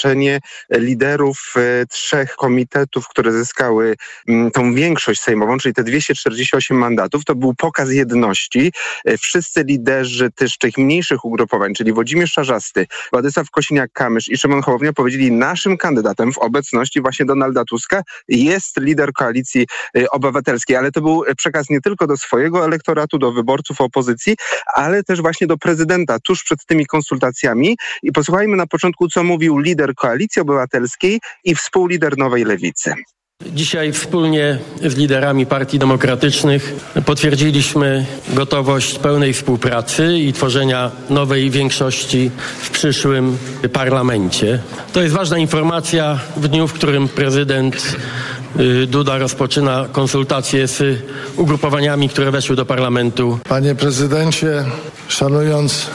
doświadczenie liderów e, trzech komitetów, które zyskały mm, tą większość sejmową, czyli te 248 mandatów, to był pokaz jedności. E, wszyscy liderzy też tych mniejszych ugrupowań, czyli Włodzimierz Czarzasty, Władysław Kosiniak-Kamysz i Szymon Hołownia powiedzieli, naszym kandydatem w obecności właśnie Donalda Tuska jest lider koalicji e, obywatelskiej, ale to był przekaz nie tylko do swojego elektoratu, do wyborców opozycji, ale też właśnie do prezydenta tuż przed tymi konsultacjami. I posłuchajmy na początku, co mówił lider Koalicji Obywatelskiej i współlider Nowej Lewicy. Dzisiaj wspólnie z liderami partii demokratycznych potwierdziliśmy gotowość pełnej współpracy i tworzenia nowej większości w przyszłym parlamencie. To jest ważna informacja w dniu, w którym prezydent y, Duda rozpoczyna konsultacje z ugrupowaniami, które weszły do parlamentu. Panie prezydencie, szanując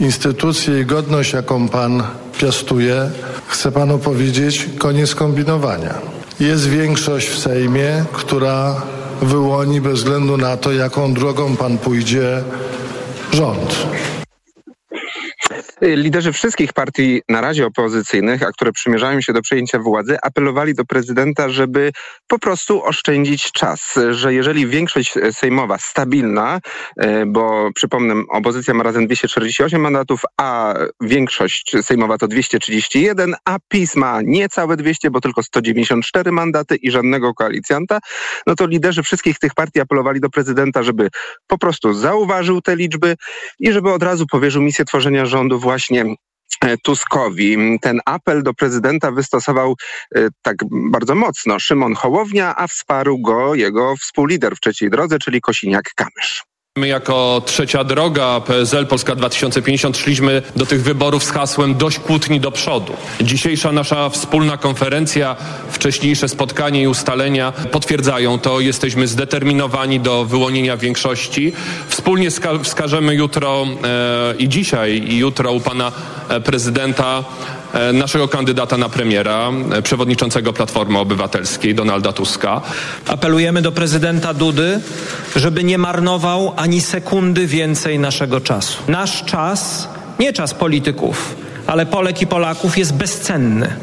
instytucję i godność, jaką pan piastuje, chcę panu powiedzieć, koniec kombinowania. Jest większość w Sejmie, która wyłoni bez względu na to, jaką drogą pan pójdzie rząd. Liderzy wszystkich partii na razie opozycyjnych, a które przymierzają się do przejęcia władzy, apelowali do prezydenta, żeby po prostu oszczędzić czas, że jeżeli większość sejmowa stabilna, e, bo przypomnę, opozycja ma razem 248 mandatów, a większość sejmowa to 231, a PiS ma niecałe 200, bo tylko 194 mandaty i żadnego koalicjanta, no to liderzy wszystkich tych partii apelowali do prezydenta, żeby po prostu zauważył te liczby i żeby od razu powierzył misję tworzenia rządu właśnie e, Tuskowi. Ten apel do prezydenta wystosował e, tak bardzo mocno Szymon Hołownia, a wsparł go jego współlider w trzeciej drodze, czyli Kosiniak-Kamysz. My jako Trzecia Droga, PSL, Polska 2050 szliśmy do tych wyborów z hasłem dość kłótni do przodu. Dzisiejsza nasza wspólna konferencja, wcześniejsze spotkanie i ustalenia potwierdzają to. Jesteśmy zdeterminowani do wyłonienia większości. Wspólnie wskażemy jutro e, i dzisiaj i jutro u pana e, prezydenta naszego kandydata na premiera, e, przewodniczącego Platformy Obywatelskiej, Donalda Tuska. Apelujemy do prezydenta Dudy, żeby nie marnował ani sekundy więcej naszego czasu. Nasz czas, nie czas polityków, ale Polek i Polaków jest bezcenny.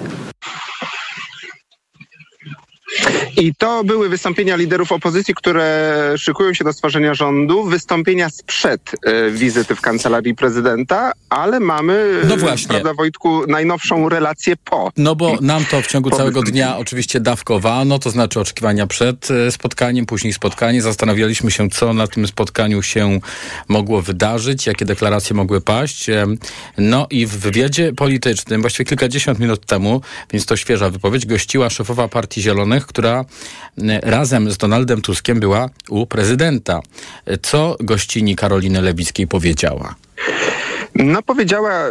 I to były wystąpienia liderów opozycji, które szykują się do stworzenia rządu, wystąpienia sprzed e, wizyty w kancelarii prezydenta, ale mamy, no właśnie. prawda Wojtku, najnowszą relację po. No bo nam to w ciągu całego dnia oczywiście dawkowano, to znaczy oczekiwania przed e, spotkaniem, później spotkanie. Zastanawialiśmy się, co na tym spotkaniu się mogło wydarzyć, jakie deklaracje mogły paść. E, no i w wywiadzie politycznym, właściwie kilkadziesiąt minut temu, więc to świeża wypowiedź, gościła szefowa Partii Zielonych, która e, razem z Donaldem Tuskiem była u prezydenta. Co gościni Karoliny Lewickiej powiedziała? No powiedziała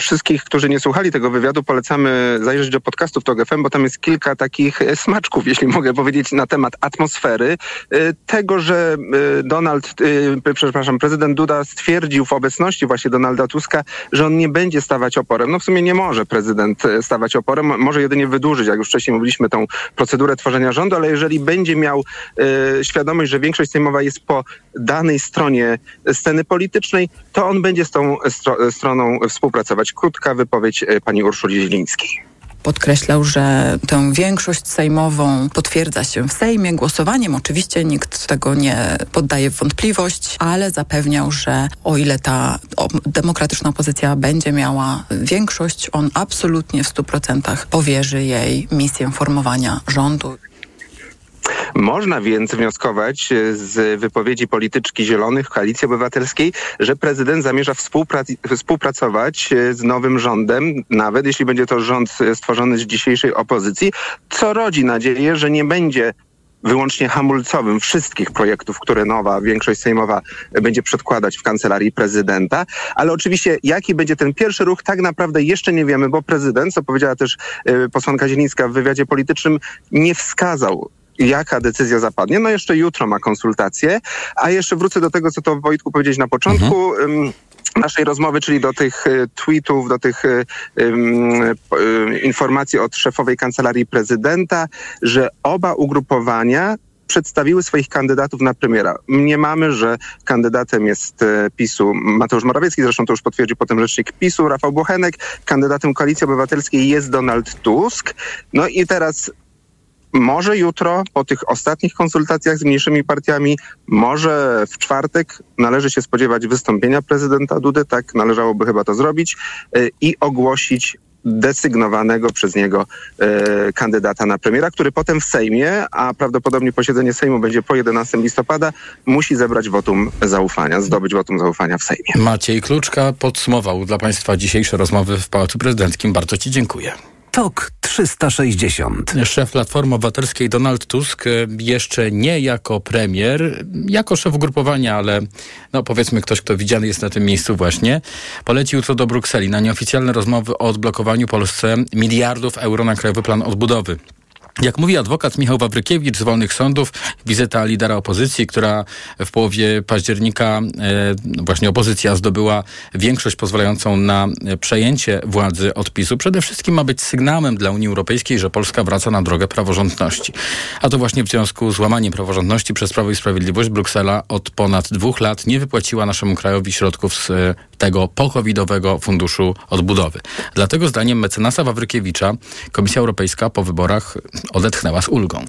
wszystkich, którzy nie słuchali tego wywiadu, polecamy zajrzeć do podcastów TOG FM, bo tam jest kilka takich e, smaczków, jeśli mogę powiedzieć, na temat atmosfery. Y, tego, że y, Donald, przepraszam, prezydent Duda stwierdził w obecności właśnie Donalda Tuska, że on nie będzie stawać oporem. No w sumie nie może prezydent e, stawać oporem, może jedynie wydłużyć, jak już wcześniej mówiliśmy, tą procedurę tworzenia rządu, ale jeżeli będzie miał świadomość, że większość sejmowa jest po danej stronie sceny politycznej, to on będzie z tą stro stroną współpracować. Krótka wypowiedź e, pani Urszuli Zielińskiej podkreślał, że tę większość sejmową potwierdza się w Sejmie głosowaniem. Oczywiście nikt tego nie poddaje w wątpliwość, ale zapewniał, że o ile ta demokratyczna opozycja będzie miała większość, on absolutnie w 100% powierzy jej misję formowania rządu. Można więc wnioskować e, z wypowiedzi polityczki Zielonych Koalicji Obywatelskiej, że prezydent zamierza współprac- współpracować e, z nowym rządem, nawet jeśli będzie to rząd e, stworzony z dzisiejszej opozycji, co rodzi nadzieję, że nie będzie wyłącznie hamulcowym wszystkich projektów, które nowa większość sejmowa będzie przedkładać w kancelarii prezydenta. Ale oczywiście jaki będzie ten pierwszy ruch, tak naprawdę jeszcze nie wiemy, bo prezydent, co powiedziała też posłanka Zielińska w wywiadzie politycznym, nie wskazał jaka decyzja zapadnie. No jeszcze jutro ma konsultacje, a jeszcze wrócę do tego, co to Wojtku powiedzieć na początku. Mhm naszej rozmowy, czyli do tych e, tweetów, do tych um, informacji od szefowej kancelarii prezydenta, że oba ugrupowania przedstawiły swoich kandydatów na premiera. Mniemamy, że kandydatem jest PiSu Mateusz Morawiecki, zresztą to już potwierdził potem rzecznik PiSu Rafał Bochenek. Kandydatem Koalicji Obywatelskiej jest Donald Tusk. No i teraz może jutro, po tych ostatnich konsultacjach z mniejszymi partiami, może w czwartek należy się spodziewać wystąpienia prezydenta Dudy, tak należałoby chyba to zrobić, y, i ogłosić desygnowanego przez niego e, kandydata na premiera, który potem w Sejmie, a prawdopodobnie posiedzenie Sejmu będzie po 11 listopada, musi zebrać wotum zaufania, zdobyć wotum zaufania w Sejmie. Maciej Kluczka podsumował dla Państwa dzisiejsze rozmowy w Pałacu Prezydenckim. Bardzo Ci dziękuję. TOK 360. Szef Platformy Obywatelskiej Donald Tusk e, jeszcze nie jako premier, jako szef ugrupowania, ale no powiedzmy ktoś, kto widziany jest na tym miejscu właśnie, polecił co do Brukseli na nieoficjalne rozmowy o odblokowaniu Polsce miliardów euro na Krajowy Plan Odbudowy. Jak mówi adwokat Michał Wawrykiewicz z Wolnych Sądów, wizyta lidera opozycji, która w połowie października e, właśnie opozycja zdobyła większość pozwalającą na przejęcie władzy od PiSu, przede wszystkim ma być sygnałem dla Unii Europejskiej, że Polska wraca na drogę praworządności. A to właśnie w związku z łamaniem praworządności przez Prawo i Sprawiedliwość Bruksela od ponad dwóch lat nie wypłaciła naszemu krajowi środków z tego pokowidowego funduszu odbudowy. Dlatego zdaniem mecenasa Wawrykiewicza Komisja Europejska po wyborach odetchnęła z ulgą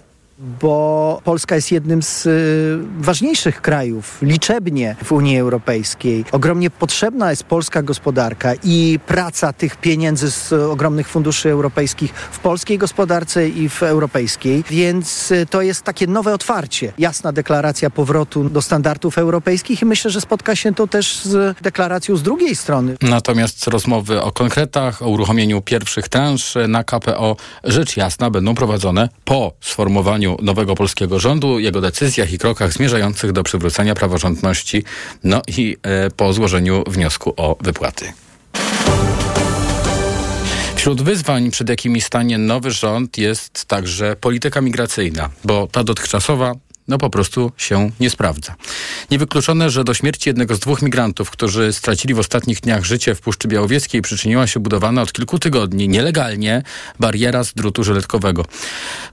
bo Polska jest jednym z y, ważniejszych krajów liczebnie w Unii Europejskiej. Ogromnie potrzebna jest polska gospodarka i praca tych pieniędzy z ogromnych funduszy europejskich w polskiej gospodarce i w europejskiej, więc y, to jest takie nowe otwarcie. Jasna deklaracja powrotu do standardów europejskich i myślę, że spotka się to też z deklaracją z drugiej strony. Natomiast rozmowy o konkretach, o uruchomieniu pierwszych transz na KPO rzecz jasna będą prowadzone po sformowaniu nowego polskiego rządu, jego decyzjach i krokach zmierzających do przywrócenia praworządności, no i e, po złożeniu wniosku o wypłaty. Wśród wyzwań, przed jakimi stanie nowy rząd, jest także polityka migracyjna, bo ta dotychczasowa no po prostu się nie sprawdza. Niewykluczone, że do śmierci jednego z dwóch migrantów, którzy stracili w ostatnich dniach życie w Puszczy Białowieskiej przyczyniła się budowana od kilku tygodni nielegalnie bariera z drutu żyletkowego.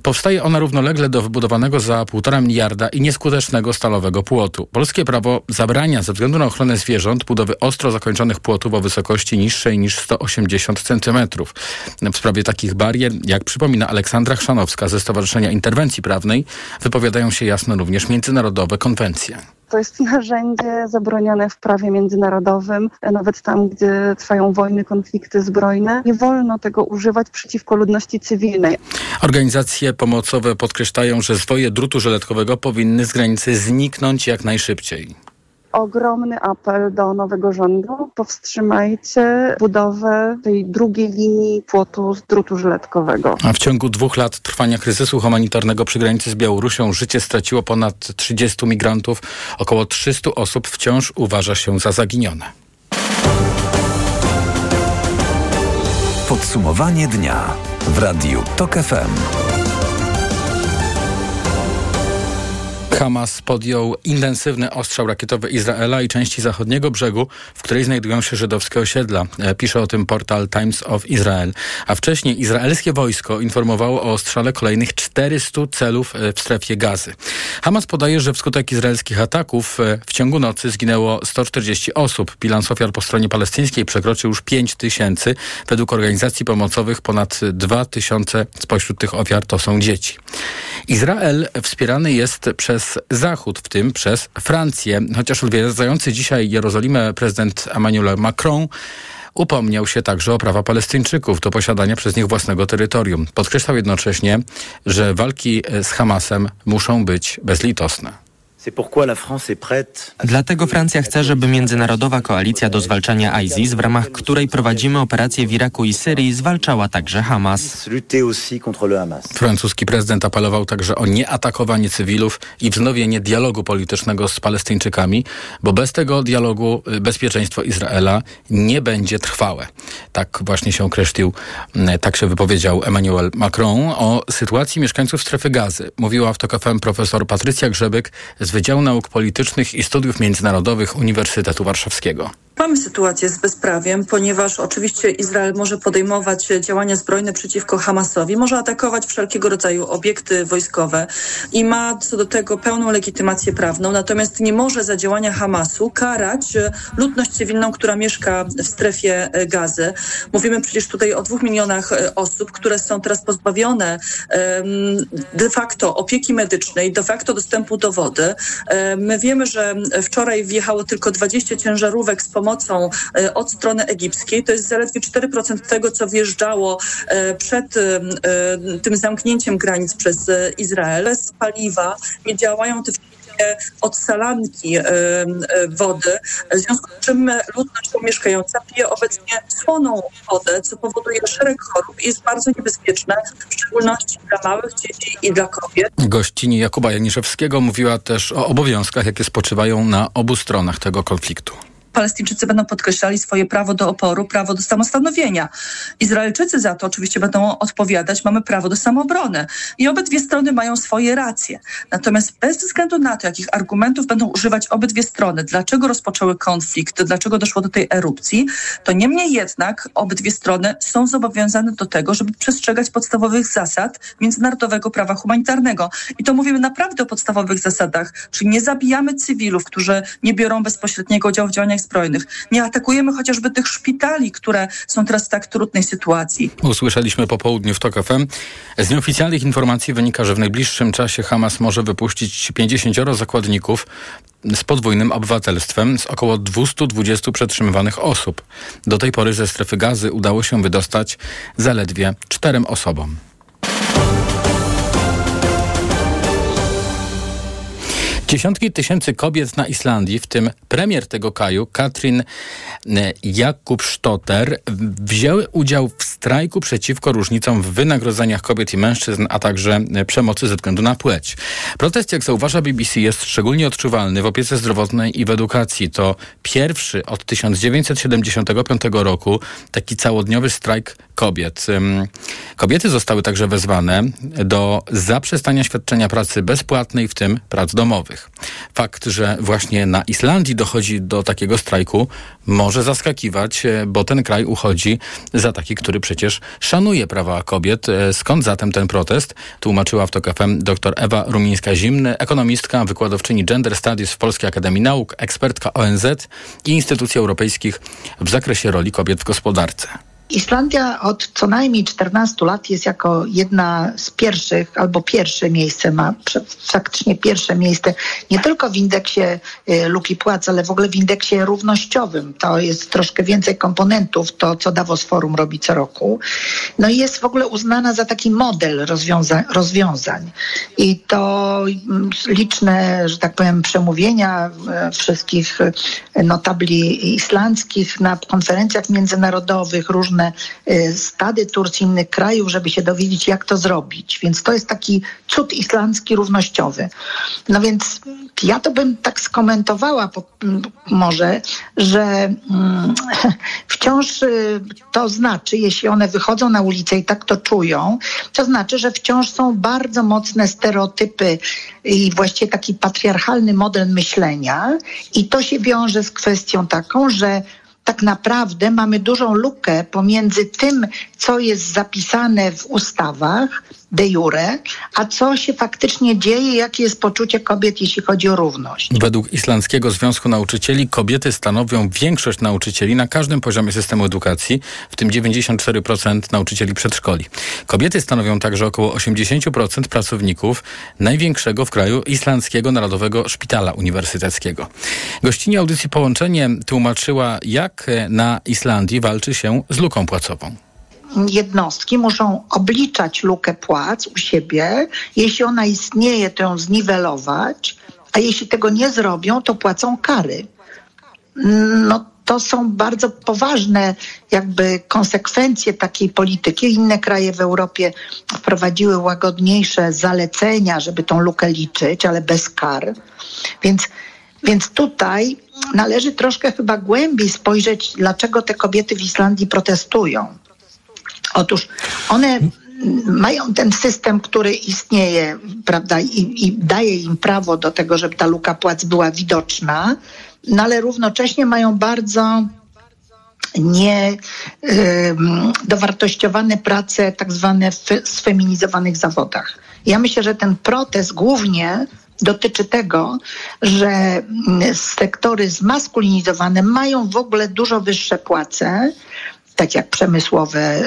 Powstaje ona równolegle do wybudowanego za półtora miliarda i nieskutecznego stalowego płotu. Polskie prawo zabrania ze względu na ochronę zwierząt budowy ostro zakończonych płotów o wysokości niższej niż 180 cm. W sprawie takich barier, jak przypomina Aleksandra Chrzanowska ze Stowarzyszenia Interwencji Prawnej, wypowiadają się jasno jasno również międzynarodowe konwencje. To jest narzędzie zabronione w prawie międzynarodowym, nawet tam, gdzie trwają wojny, konflikty zbrojne. Nie wolno tego używać przeciwko ludności cywilnej. Organizacje pomocowe podkreślają, że zwoje drutu żyletkowego powinny z granicy zniknąć jak najszybciej ogromny apel do nowego rządu. Powstrzymajcie budowę tej drugiej linii płotu z drutu żyletkowego. A w ciągu dwóch lat trwania kryzysu humanitarnego przy granicy z Białorusią życie straciło ponad 30 migrantów. Około 300 osób wciąż uważa się za zaginione. Podsumowanie dnia w Radiu TOK FM. Hamas podjął intensywny ostrzał rakietowy Izraela i części zachodniego brzegu, w której znajdują się żydowskie osiedla. E, pisze o tym portal Times of Israel. A wcześniej izraelskie wojsko informowało o ostrzale kolejnych 400 celów e, w strefie gazy. Hamas podaje, że wskutek izraelskich ataków e, w ciągu nocy zginęło 140 osób. Bilans ofiar po stronie palestyńskiej przekroczył już 5 tysięcy. Według organizacji pomocowych ponad 2 tysiące spośród tych ofiar to są dzieci. Izrael wspierany jest przez Zachód, w tym przez Francję. Chociaż odwiedzający dzisiaj Jerozolimę prezydent Emmanuel Macron upomniał się także o prawa Palestyńczyków do posiadania przez nich własnego terytorium. Podkreślał jednocześnie, że walki z Hamasem muszą być bezlitosne. Dlatego Francja chce, żeby międzynarodowa koalicja do zwalczania ISIS, w ramach której prowadzimy operacje w Iraku i Syrii, zwalczała także Hamas. Francuski prezydent apelował także o nieatakowanie cywilów i wznowienie dialogu politycznego z Palestyńczykami, bo bez tego dialogu y, bezpieczeństwo Izraela nie będzie trwałe. Tak właśnie się określił, y, tak się wypowiedział Emmanuel Macron o sytuacji mieszkańców strefy gazy. Mówiła w TOK FM profesor Patrycja Grzebyk z Wydziału Nauk Politycznych i Studiów Międzynarodowych Uniwersytetu Warszawskiego. Mamy sytuację z bezprawiem, ponieważ oczywiście Izrael może podejmować działania zbrojne przeciwko Hamasowi, może atakować wszelkiego rodzaju obiekty wojskowe i ma co do tego pełną legitymację prawną, natomiast nie może za działania Hamasu karać ludność cywilną, która mieszka w strefie gazy. Mówimy przecież tutaj o dwóch milionach osób, które są teraz pozbawione de facto opieki medycznej, de facto dostępu do wody. My wiemy, że wczoraj wjechało tylko 20 ciężarówek z pomocą e, od strony egipskiej. To jest zaledwie 4% tego, co wjeżdżało e, przed e, tym zamknięciem granic przez Izrael. Bez paliwa nie działają te odsalanki wody, w związku z czym ludność mieszkająca pije obecnie słoną wodę, co powoduje szereg chorób i jest bardzo niebezpieczne, w szczególności dla małych dzieci i dla kobiet. Gościni Jakuba Janiszewskiego mówiła też o obowiązkach, jakie spoczywają na obu stronach tego konfliktu. Palestyńczycy będą podkreślali swoje prawo do oporu, prawo do samostanowienia. Izraelczycy za to oczywiście będą odpowiadać, mamy prawo do samoobrony. I obydwie strony mają swoje racje. Natomiast bez względu na to, jakich argumentów będą używać obydwie strony, dlaczego rozpoczęły konflikt, dlaczego doszło do tej erupcji, to niemniej jednak obydwie strony są zobowiązane do tego, żeby przestrzegać podstawowych zasad międzynarodowego prawa humanitarnego. I to mówimy naprawdę o podstawowych zasadach, czyli nie zabijamy cywilów, którzy nie biorą bezpośredniego udziału w działaniach Nie atakujemy chociażby tych szpitali, które są teraz w tak trudnej sytuacji. Usłyszeliśmy po południu w TOK FM. Z nieoficjalnych informacji wynika, że w najbliższym czasie Hamas może wypuścić 50 zakładników z podwójnym obywatelstwem z około 220 przetrzymywanych osób. Do tej pory ze strefy gazy udało się wydostać zaledwie czterem osobom. Dziesiątki tysięcy kobiet na Islandii, w tym premier tego kraju, Katrin e, Jakubsztoter, wzięły udział w strajku przeciwko różnicom w wynagrodzeniach kobiet i mężczyzn, a także e, przemocy ze względu na płeć. Protest, jak zauważa BBC, jest szczególnie odczuwalny w opiece zdrowotnej i w edukacji. To pierwszy od 1975 roku taki całodniowy strajk kobiet. Kobiety zostały także wezwane do zaprzestania świadczenia pracy bezpłatnej, w tym prac domowych. Fakt, że właśnie na Islandii dochodzi do takiego strajku, może zaskakiwać, e, bo ten kraj uchodzi za taki, który przecież szanuje prawa kobiet. E, skąd zatem ten protest? Tłumaczyła w TOK FM dr Ewa Rumińska-Zimny, ekonomistka, wykładowczyni Gender Studies w Polskiej Akademii Nauk, ekspertka ONZ i instytucji europejskich w zakresie roli kobiet w gospodarce. Islandia od co najmniej 14 lat jest jako jedna z pierwszych, albo pierwsze miejsce ma, faktycznie pierwsze miejsce, nie tylko w indeksie y, luki płac, ale w ogóle w indeksie równościowym. To jest troszkę więcej komponentów, to co Davos Forum robi co roku. No i jest w ogóle uznana za taki model rozwiąza rozwiązań. I to mm, liczne, że tak powiem, przemówienia y, wszystkich y, notabli islandzkich na konferencjach międzynarodowych, różne różne y, stady Turcji, innych krajów, żeby się dowiedzieć, jak to zrobić. Więc to jest taki cud islandzki równościowy. No więc ja to bym tak skomentowała może, że mm, wciąż y, to znaczy, jeśli one wychodzą na ulicę i tak to czują, to znaczy, że wciąż są bardzo mocne stereotypy i właściwie taki patriarchalny model myślenia i to się wiąże z kwestią taką, że tak naprawdę mamy dużą lukę pomiędzy tym, co jest zapisane w ustawach de jure, a co się faktycznie dzieje, jakie jest poczucie kobiet, jeśli chodzi o równość. Według Islandzkiego Związku Nauczycieli kobiety stanowią większość nauczycieli na każdym poziomie systemu edukacji, w tym 94% nauczycieli przedszkoli. Kobiety stanowią także około 80% pracowników największego w kraju Islandzkiego Narodowego Szpitala Uniwersyteckiego. Gościni audycji Połączenie tłumaczyła, jak na Islandii walczy się z luką płacową jednostki muszą obliczać lukę płac u siebie. Jeśli ona istnieje, to ją zniwelować, a jeśli tego nie zrobią, to płacą kary. No to są bardzo poważne jakby konsekwencje takiej polityki. Inne kraje w Europie wprowadziły łagodniejsze zalecenia, żeby tą lukę liczyć, ale bez kar. Więc, więc tutaj należy troszkę chyba głębiej spojrzeć, dlaczego te kobiety w Islandii protestują. Otóż one mają ten system, który istnieje, prawda, i, i, daje im prawo do tego, żeby ta luka płac była widoczna. no ale równocześnie mają bardzo nie dowartościowane prace tak zwane w sfeminizowanych zawodach. Ja myślę, że ten protest głównie dotyczy tego, że sektory zmaskulinizowane mają w ogóle dużo wyższe płace, tak jak przemysłowe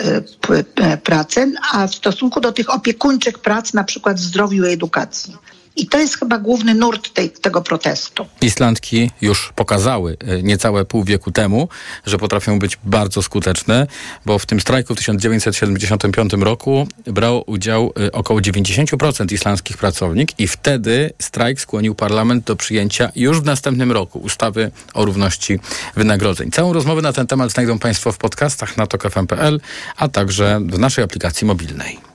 prace, a w stosunku do tych opiekuńczych prac, na przykład w zdrowiu i edukacji. I to jest chyba główny nurt tej, tego protestu. Islandki już pokazały e, niecałe pół wieku temu, że potrafią być bardzo skuteczne, bo w tym strajku w 1975 roku brało udział e, około 90% islandzkich pracownik i wtedy strajk skłonił parlament do przyjęcia już w następnym roku ustawy o równości wynagrodzeń. Całą rozmowę na ten temat znajdą Państwo w podcastach na tokfm.pl, a także w naszej aplikacji mobilnej.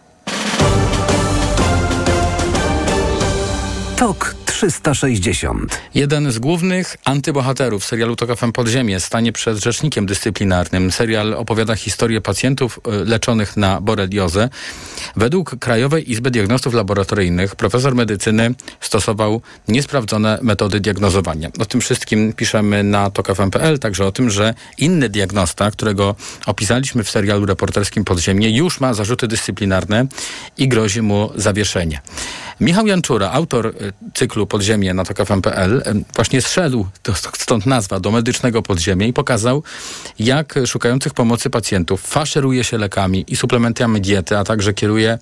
TOK 360. Jeden z głównych antybohaterów serialu TOK FM Podziemie stanie przed rzecznikiem dyscyplinarnym. Serial opowiada historię pacjentów e, leczonych na boreliozę. Według Krajowej Izby Diagnostów Laboratoryjnych profesor medycyny stosował niesprawdzone metody diagnozowania. O tym wszystkim piszemy na tokfm.pl, także o tym, że inny diagnosta, którego opisaliśmy w serialu reporterskim Podziemie, już ma zarzuty dyscyplinarne i grozi mu zawieszenie. Michał Janczura, autor e, cyklu Podziemie na tokafm.pl, e, właśnie zszedł, to stąd nazwa, do medycznego podziemia i pokazał, jak szukających pomocy pacjentów faszeruje się lekami i suplementami diety, a także kieruje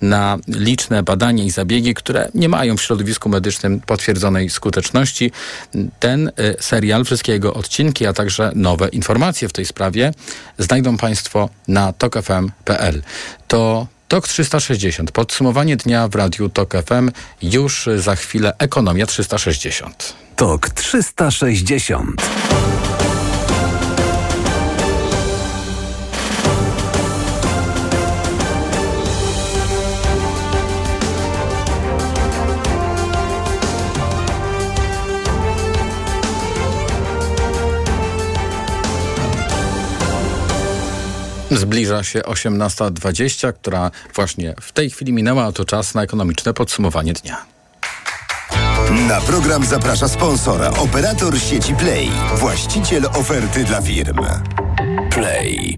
na liczne badania i zabiegi, które nie mają w środowisku medycznym potwierdzonej skuteczności. Ten e, serial, wszystkie jego odcinki, a także nowe informacje w tej sprawie znajdą Państwo na tokfm.pl. To TOK 360. Podsumowanie dnia w Radiu TOK FM. Już za chwilę Ekonomia 360. TOK 360. Zbliża się 18.20, która właśnie w tej chwili minęła, a to czas na ekonomiczne podsumowanie dnia. Na program zaprasza sponsora, operator sieci Play, właściciel oferty dla firm. Play.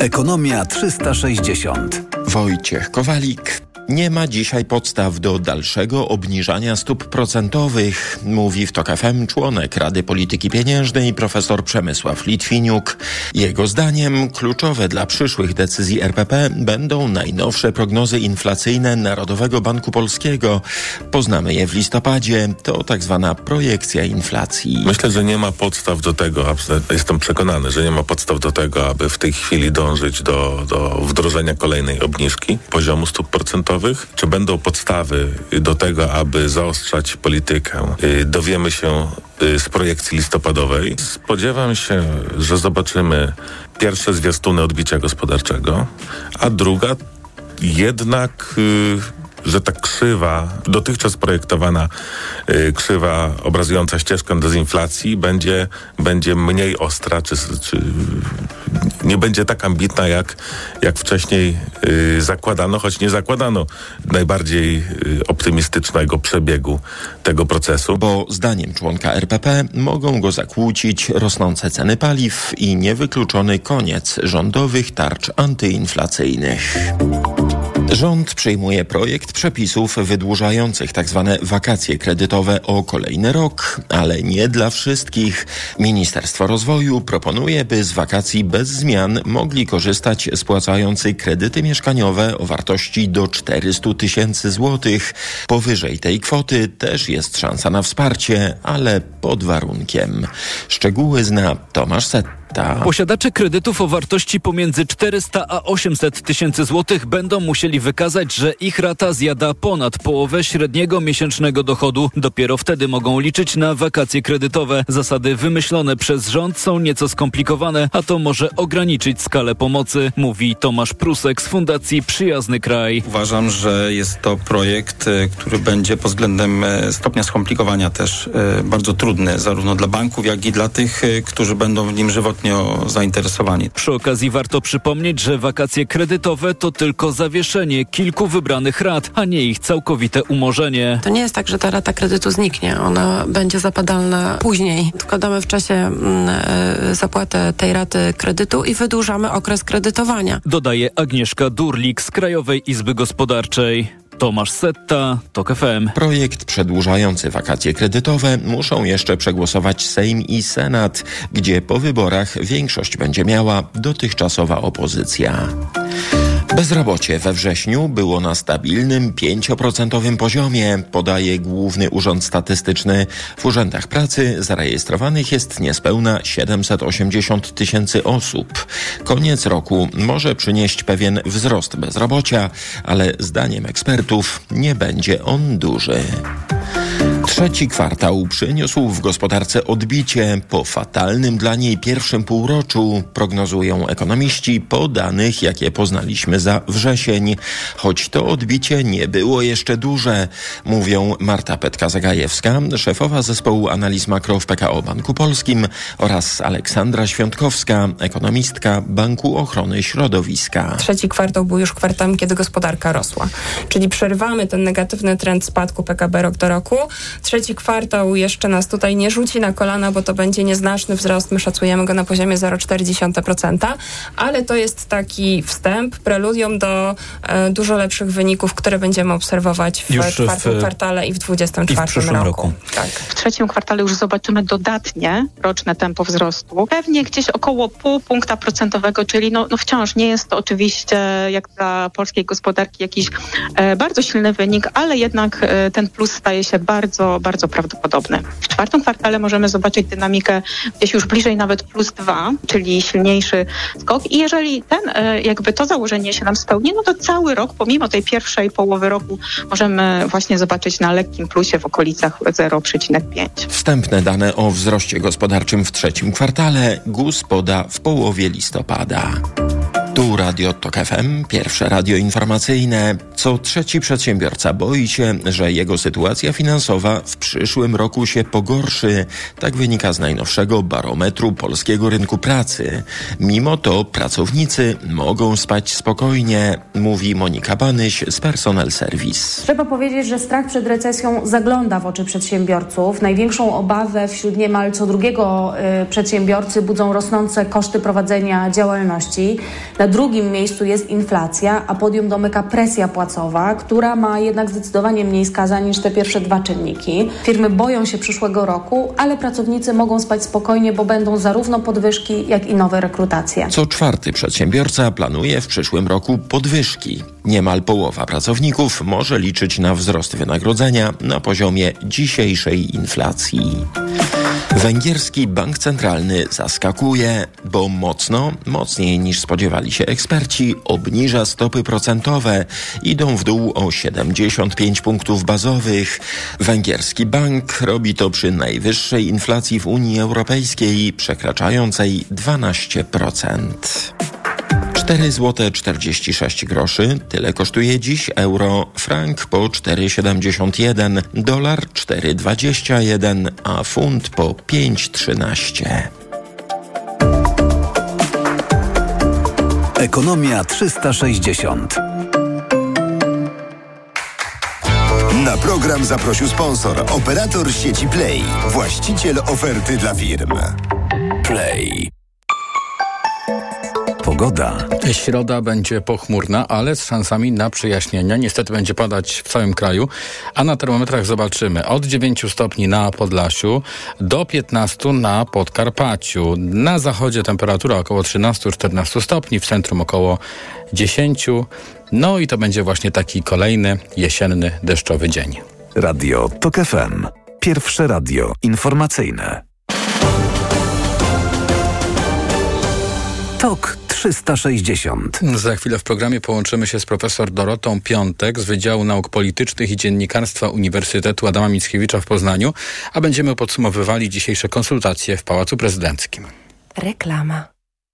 Ekonomia 360. Wojciech Kowalik. Nie ma dzisiaj podstaw do dalszego obniżania stóp procentowych, mówi w TOK FM członek Rady Polityki Pieniężnej profesor Przemysław Litwiniuk. Jego zdaniem kluczowe dla przyszłych decyzji RPP będą najnowsze prognozy inflacyjne Narodowego Banku Polskiego. Poznamy je w listopadzie. To tak zwana projekcja inflacji. Myślę, że nie ma podstaw do tego, jestem przekonany, że nie ma podstaw do tego, aby w tej chwili dążyć do, do wdrożenia kolejnej obniżki poziomu stóp procentowych czy będą podstawy do tego, aby zaostrzać politykę, y, dowiemy się y, z projekcji listopadowej. Spodziewam się, że zobaczymy pierwsze zwiastuny odbicia gospodarczego, a druga jednak y, że ta krzywa, dotychczas projektowana y, krzywa obrazująca ścieżkę dezinflacji będzie, będzie mniej ostra, czy, czy nie będzie tak ambitna, jak, jak wcześniej y, zakładano, choć nie zakładano najbardziej y, optymistycznego przebiegu tego procesu. Bo zdaniem członka RPP mogą go zakłócić rosnące ceny paliw i niewykluczony koniec rządowych tarcz antyinflacyjnych. Rząd przyjmuje projekt przepisów wydłużających tzw. Tak wakacje kredytowe o kolejny rok, ale nie dla wszystkich. Ministerstwo Rozwoju proponuje, by z wakacji bez zmian mogli korzystać spłacający kredyty mieszkaniowe o wartości do 400 tysięcy złotych. Powyżej tej kwoty też jest szansa na wsparcie, ale pod warunkiem. Szczegóły zna Tomasz Setta. Posiadacze kredytów o wartości pomiędzy 400 a 800 tysięcy złotych będą musieli wykazać, że ich rata zjada ponad połowę średniego miesięcznego dochodu. Dopiero wtedy mogą liczyć na wakacje kredytowe. Zasady wymyślone przez rząd są nieco skomplikowane, a to może ograniczyć skalę pomocy, mówi Tomasz Prusek z Fundacji Przyjazny Kraj. Uważam, że jest to projekt, e, który będzie pod względem e, stopnia skomplikowania też e, bardzo trudny, zarówno dla banków, jak i dla tych, którzy będą w nim żywotnie istotnie zainteresowani. Przy okazji warto przypomnieć, że wakacje kredytowe to tylko zawieszenie kilku wybranych rat, a nie ich całkowite umorzenie. To nie jest tak, że ta rata kredytu zniknie. Ona będzie zapadalna później. Odkładamy w czasie mm, e, zapłatę tej raty kredytu i wydłużamy okres kredytowania. Dodaje Agnieszka Durlik z Krajowej Izby Gospodarczej. Tomasz Setta, TOK FM. Projekt przedłużający wakacje kredytowe muszą jeszcze przegłosować Sejm i Senat, gdzie po wyborach większość będzie miała dotychczasowa opozycja. Bezrobocie we wrześniu było na stabilnym 5% poziomie, podaje Główny Urząd Statystyczny. W urzędach pracy zarejestrowanych jest niespełna 780 tysięcy osób. Koniec roku może przynieść pewien wzrost bezrobocia, ale zdaniem ekspertów nie będzie on duży. Trzeci kwartał przyniósł w gospodarce odbicie po fatalnym dla niej pierwszym półroczu, prognozują ekonomiści po danych, jakie poznaliśmy za wrzesień. Choć to odbicie nie było jeszcze duże, mówią Marta Petka-Zagajewska, szefowa zespołu analiz makro w PKO Banku Polskim oraz Aleksandra Świątkowska, ekonomistka Banku Ochrony Środowiska. Trzeci kwartał był już kwartałem, kiedy gospodarka rosła. Czyli przerwamy ten negatywny trend spadku PKB rok do roku. Trzeci kwartał jeszcze nas tutaj nie rzuci na kolana, bo to będzie nieznaczny wzrost. My szacujemy go na poziomie 0,4%, ale to jest taki wstęp, preludium do e, dużo lepszych wyników, które będziemy obserwować w Już w- czwartym kwartale i w 24 i w roku. roku. Tak. W trzecim kwartale już zobaczymy dodatnie roczne tempo wzrostu. Pewnie gdzieś około pół punkta procentowego, czyli no, no wciąż nie jest to oczywiście jak dla polskiej gospodarki jakiś e, bardzo silny wynik, ale jednak e, ten plus staje się bardzo, bardzo prawdopodobny. W czwartym kwartale możemy zobaczyć dynamikę gdzieś już bliżej nawet plus dwa, czyli silniejszy skok i jeżeli ten, e, jakby to założenie się nam spełni, no to cały rok, pomimo tej pierwszej połowy roku, możemy właśnie zobaczyć na lekkim plusie w okolicach 0,5. Wstępne dane o wzroście gospodarczym w trzecim kwartale GUS poda w połowie listopada. Tu Radio Tok FM, pierwsze radio informacyjne. Co trzeci przedsiębiorca boi się, że jego sytuacja finansowa w przyszłym roku się pogorszy. Tak wynika z najnowszego barometru polskiego rynku pracy. Mimo to pracownicy mogą spać spokojnie, mówi Monika Banyś z Personal Service. Trzeba powiedzieć, że strach przed recesją zagląda w oczy przedsiębiorców. Największą obawę wśród niemal co drugiego y, przedsiębiorcy budzą rosnące koszty prowadzenia działalności. Na drugim miejscu jest inflacja, a podium domyka presja płacowa, która ma jednak zdecydowanie mniej skazań niż te pierwsze dwa czynniki. Firmy boją się przyszłego roku, ale pracownicy mogą spać spokojnie, bo będą zarówno podwyżki, jak i nowe rekrutacje. Co czwarty przedsiębiorca planuje w przyszłym roku podwyżki. Niemal połowa pracowników może liczyć na wzrost wynagrodzenia na poziomie dzisiejszej inflacji. Węgierski bank centralny zaskakuje, bo mocno, mocniej niż spodziewali się eksperci, obniża stopy procentowe. Idą w dół o 75 punktów bazowych. Węgierski bank robi to przy najwyższej inflacji w Unii Europejskiej, przekraczającej 12%. 4 zł 46 groszy. Tyle kosztuje dziś euro. Frank po 4,71, dolar 4,21, a funt po 5,13. Ekonomia 360. Na program zaprosił sponsor, operator sieci Play, właściciel oferty dla firm. Play. Pogoda. Środa będzie pochmurna, ale z szansami na przyjaśnienia. Niestety będzie padać w całym kraju, a na termometrach zobaczymy od 9 stopni na Podlasiu do 15 na Podkarpaciu. Na zachodzie temperatura około 13-14 stopni, w centrum około 10. No i to będzie właśnie taki kolejny jesienny, deszczowy dzień. Radio TOK FM. Pierwsze radio informacyjne. TOK 360. Za chwilę w programie połączymy się z profesor Dorotą Piątek z Wydziału Nauk Politycznych i Dziennikarstwa Uniwersytetu Adama Mickiewicza w Poznaniu, a będziemy podsumowywali dzisiejsze konsultacje w Pałacu Prezydenckim. Reklama.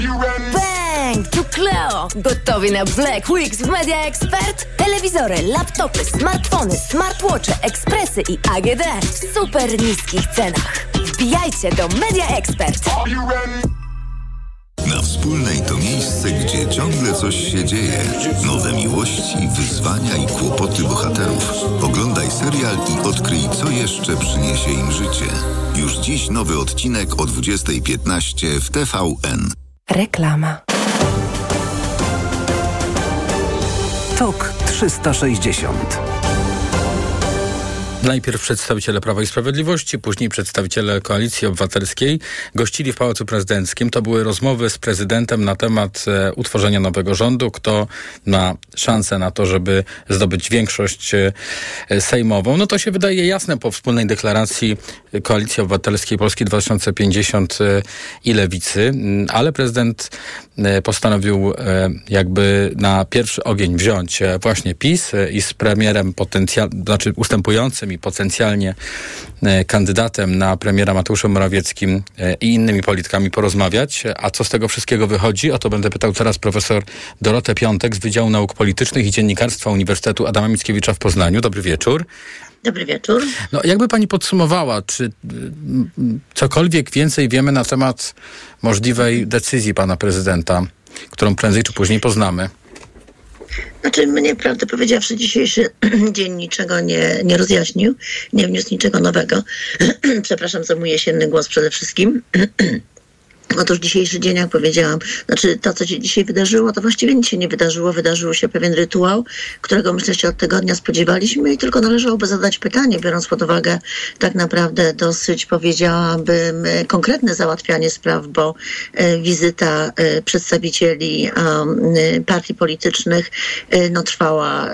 Bang! Tu Cleo! Gotowi na Black Weeks w Media Expert? Telewizory, laptopy, smartfony, smartwatche, ekspresy i AGD w super niskich cenach. Wbijajcie do Media Expert! Na wspólnej to miejsce, gdzie ciągle coś się dzieje. Nowe miłości, wyzwania i kłopoty bohaterów. Oglądaj serial i odkryj, co jeszcze przyniesie im życie. Już dziś nowy odcinek o 20.15 w TVN. Reklama. TOK 360 Najpierw przedstawiciele Prawa i Sprawiedliwości, później przedstawiciele Koalicji Obywatelskiej gościli w Pałacu Prezydenckim. To były rozmowy z prezydentem na temat e, utworzenia nowego rządu, kto ma szansę na to, żeby zdobyć większość e, sejmową. No to się wydaje jasne po wspólnej deklaracji Koalicji Obywatelskiej Polski 2050 e, i Lewicy, mm, ale prezydent e, postanowił e, jakby na pierwszy ogień wziąć e, właśnie PiS e, i z premierem potencjalnym, znaczy ustępującym i potencjalnie e, kandydatem na premiera Mateuszem Morawieckim e, i innymi politykami porozmawiać. A co z tego wszystkiego wychodzi? O to będę pytał teraz profesor Dorotę Piątek z Wydziału Nauk Politycznych i Dziennikarstwa Uniwersytetu Adama Mickiewicza w Poznaniu. Dobry wieczór. Dobry wieczór. No, jakby pani podsumowała, czy y, cokolwiek więcej wiemy na temat możliwej decyzji pana prezydenta, którą prędzej czy później poznamy? Znaczy mnie, prawdę powiedziawszy, dzisiejszy dzień niczego nie, nie rozjaśnił, nie wniósł niczego nowego. Przepraszam za mój jesienny głos przede wszystkim. Otóż dzisiejszy dzień, jak powiedziałam, znaczy to, co się dzisiaj wydarzyło, to właściwie nic się nie wydarzyło. Wydarzył się pewien rytuał, którego myślę się od tygodnia spodziewaliśmy i tylko należałoby zadać pytanie, biorąc pod uwagę tak naprawdę dosyć, powiedziałabym, e, konkretne załatwianie spraw, bo e, wizyta e, przedstawicieli e, partii politycznych no, trwała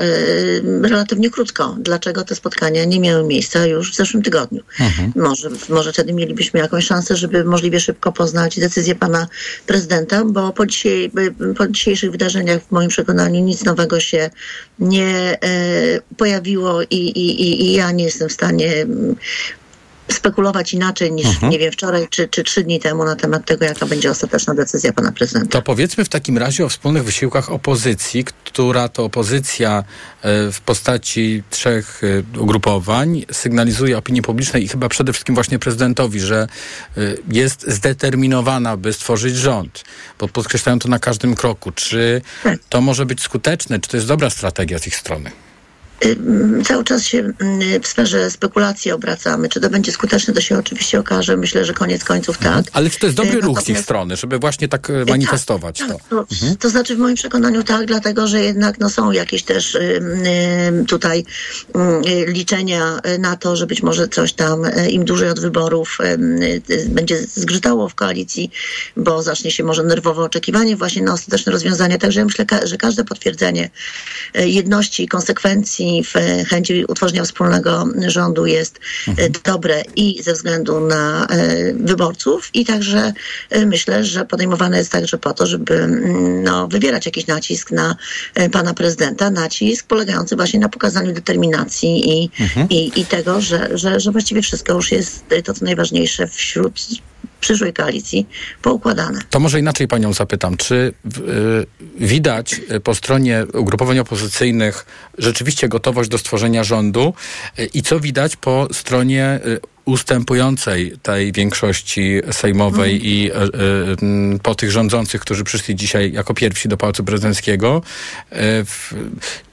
relatywnie krótko. Dlaczego te spotkania nie miały miejsca już w zeszłym tygodniu? Może, może wtedy mielibyśmy jakąś szansę, żeby możliwie szybko poznać decyzję pana prezydenta, bo po, dzisiaj, po dzisiejszych wydarzeniach w moim przekonaniu nic nowego się nie e, pojawiło i, i, i, ja nie jestem w stanie mm, spekulować inaczej niż, Mhm. nie wiem, wczoraj czy, czy trzy dni temu na temat tego, jaka będzie ostateczna decyzja pana prezydenta. To powiedzmy w takim razie o wspólnych wysiłkach opozycji, która to opozycja e, w postaci trzech e, ugrupowań sygnalizuje opinii publicznej i chyba przede wszystkim właśnie prezydentowi, że e, jest zdeterminowana, by stworzyć rząd, bo podkreślają to na każdym kroku. Czy to może być skuteczne? Czy to jest dobra strategia z ich strony? Cały czas się w sferze spekulacji obracamy. Czy to będzie skuteczne, to się oczywiście okaże. Myślę, że koniec końców tak. Ale czy to jest dobry ruch z ich strony, żeby właśnie tak e, manifestować to? To, to znaczy w moim przekonaniu tak, dlatego że jednak no, są jakieś też tutaj y, liczenia y, na to, że być może coś tam y, im dłużej od wyborów y, y, będzie zgrzytało w koalicji, bo zacznie się może nerwowe oczekiwanie właśnie na ostateczne rozwiązanie. Także ja myślę, ka- że każde potwierdzenie y, jedności i konsekwencji w chęci utworzenia wspólnego rządu jest y, dobre i ze względu na y, wyborców. I także y, myślę, że podejmowane jest także po to, żeby mm, no, wywierać jakiś nacisk na pana prezydenta, nacisk polegający właśnie na pokazaniu determinacji i, Mhm. i, i tego, że, że, że właściwie wszystko już jest to, co najważniejsze wśród przyszłej koalicji poukładane. To może inaczej panią zapytam. Czy y, widać y, po stronie ugrupowań opozycyjnych rzeczywiście gotowość do stworzenia rządu y, i co widać po stronie y, ustępującej tej większości sejmowej i y, y, mm, po tych rządzących, którzy przyszli dzisiaj jako pierwsi do Pałacu Prezydenckiego? Y, w,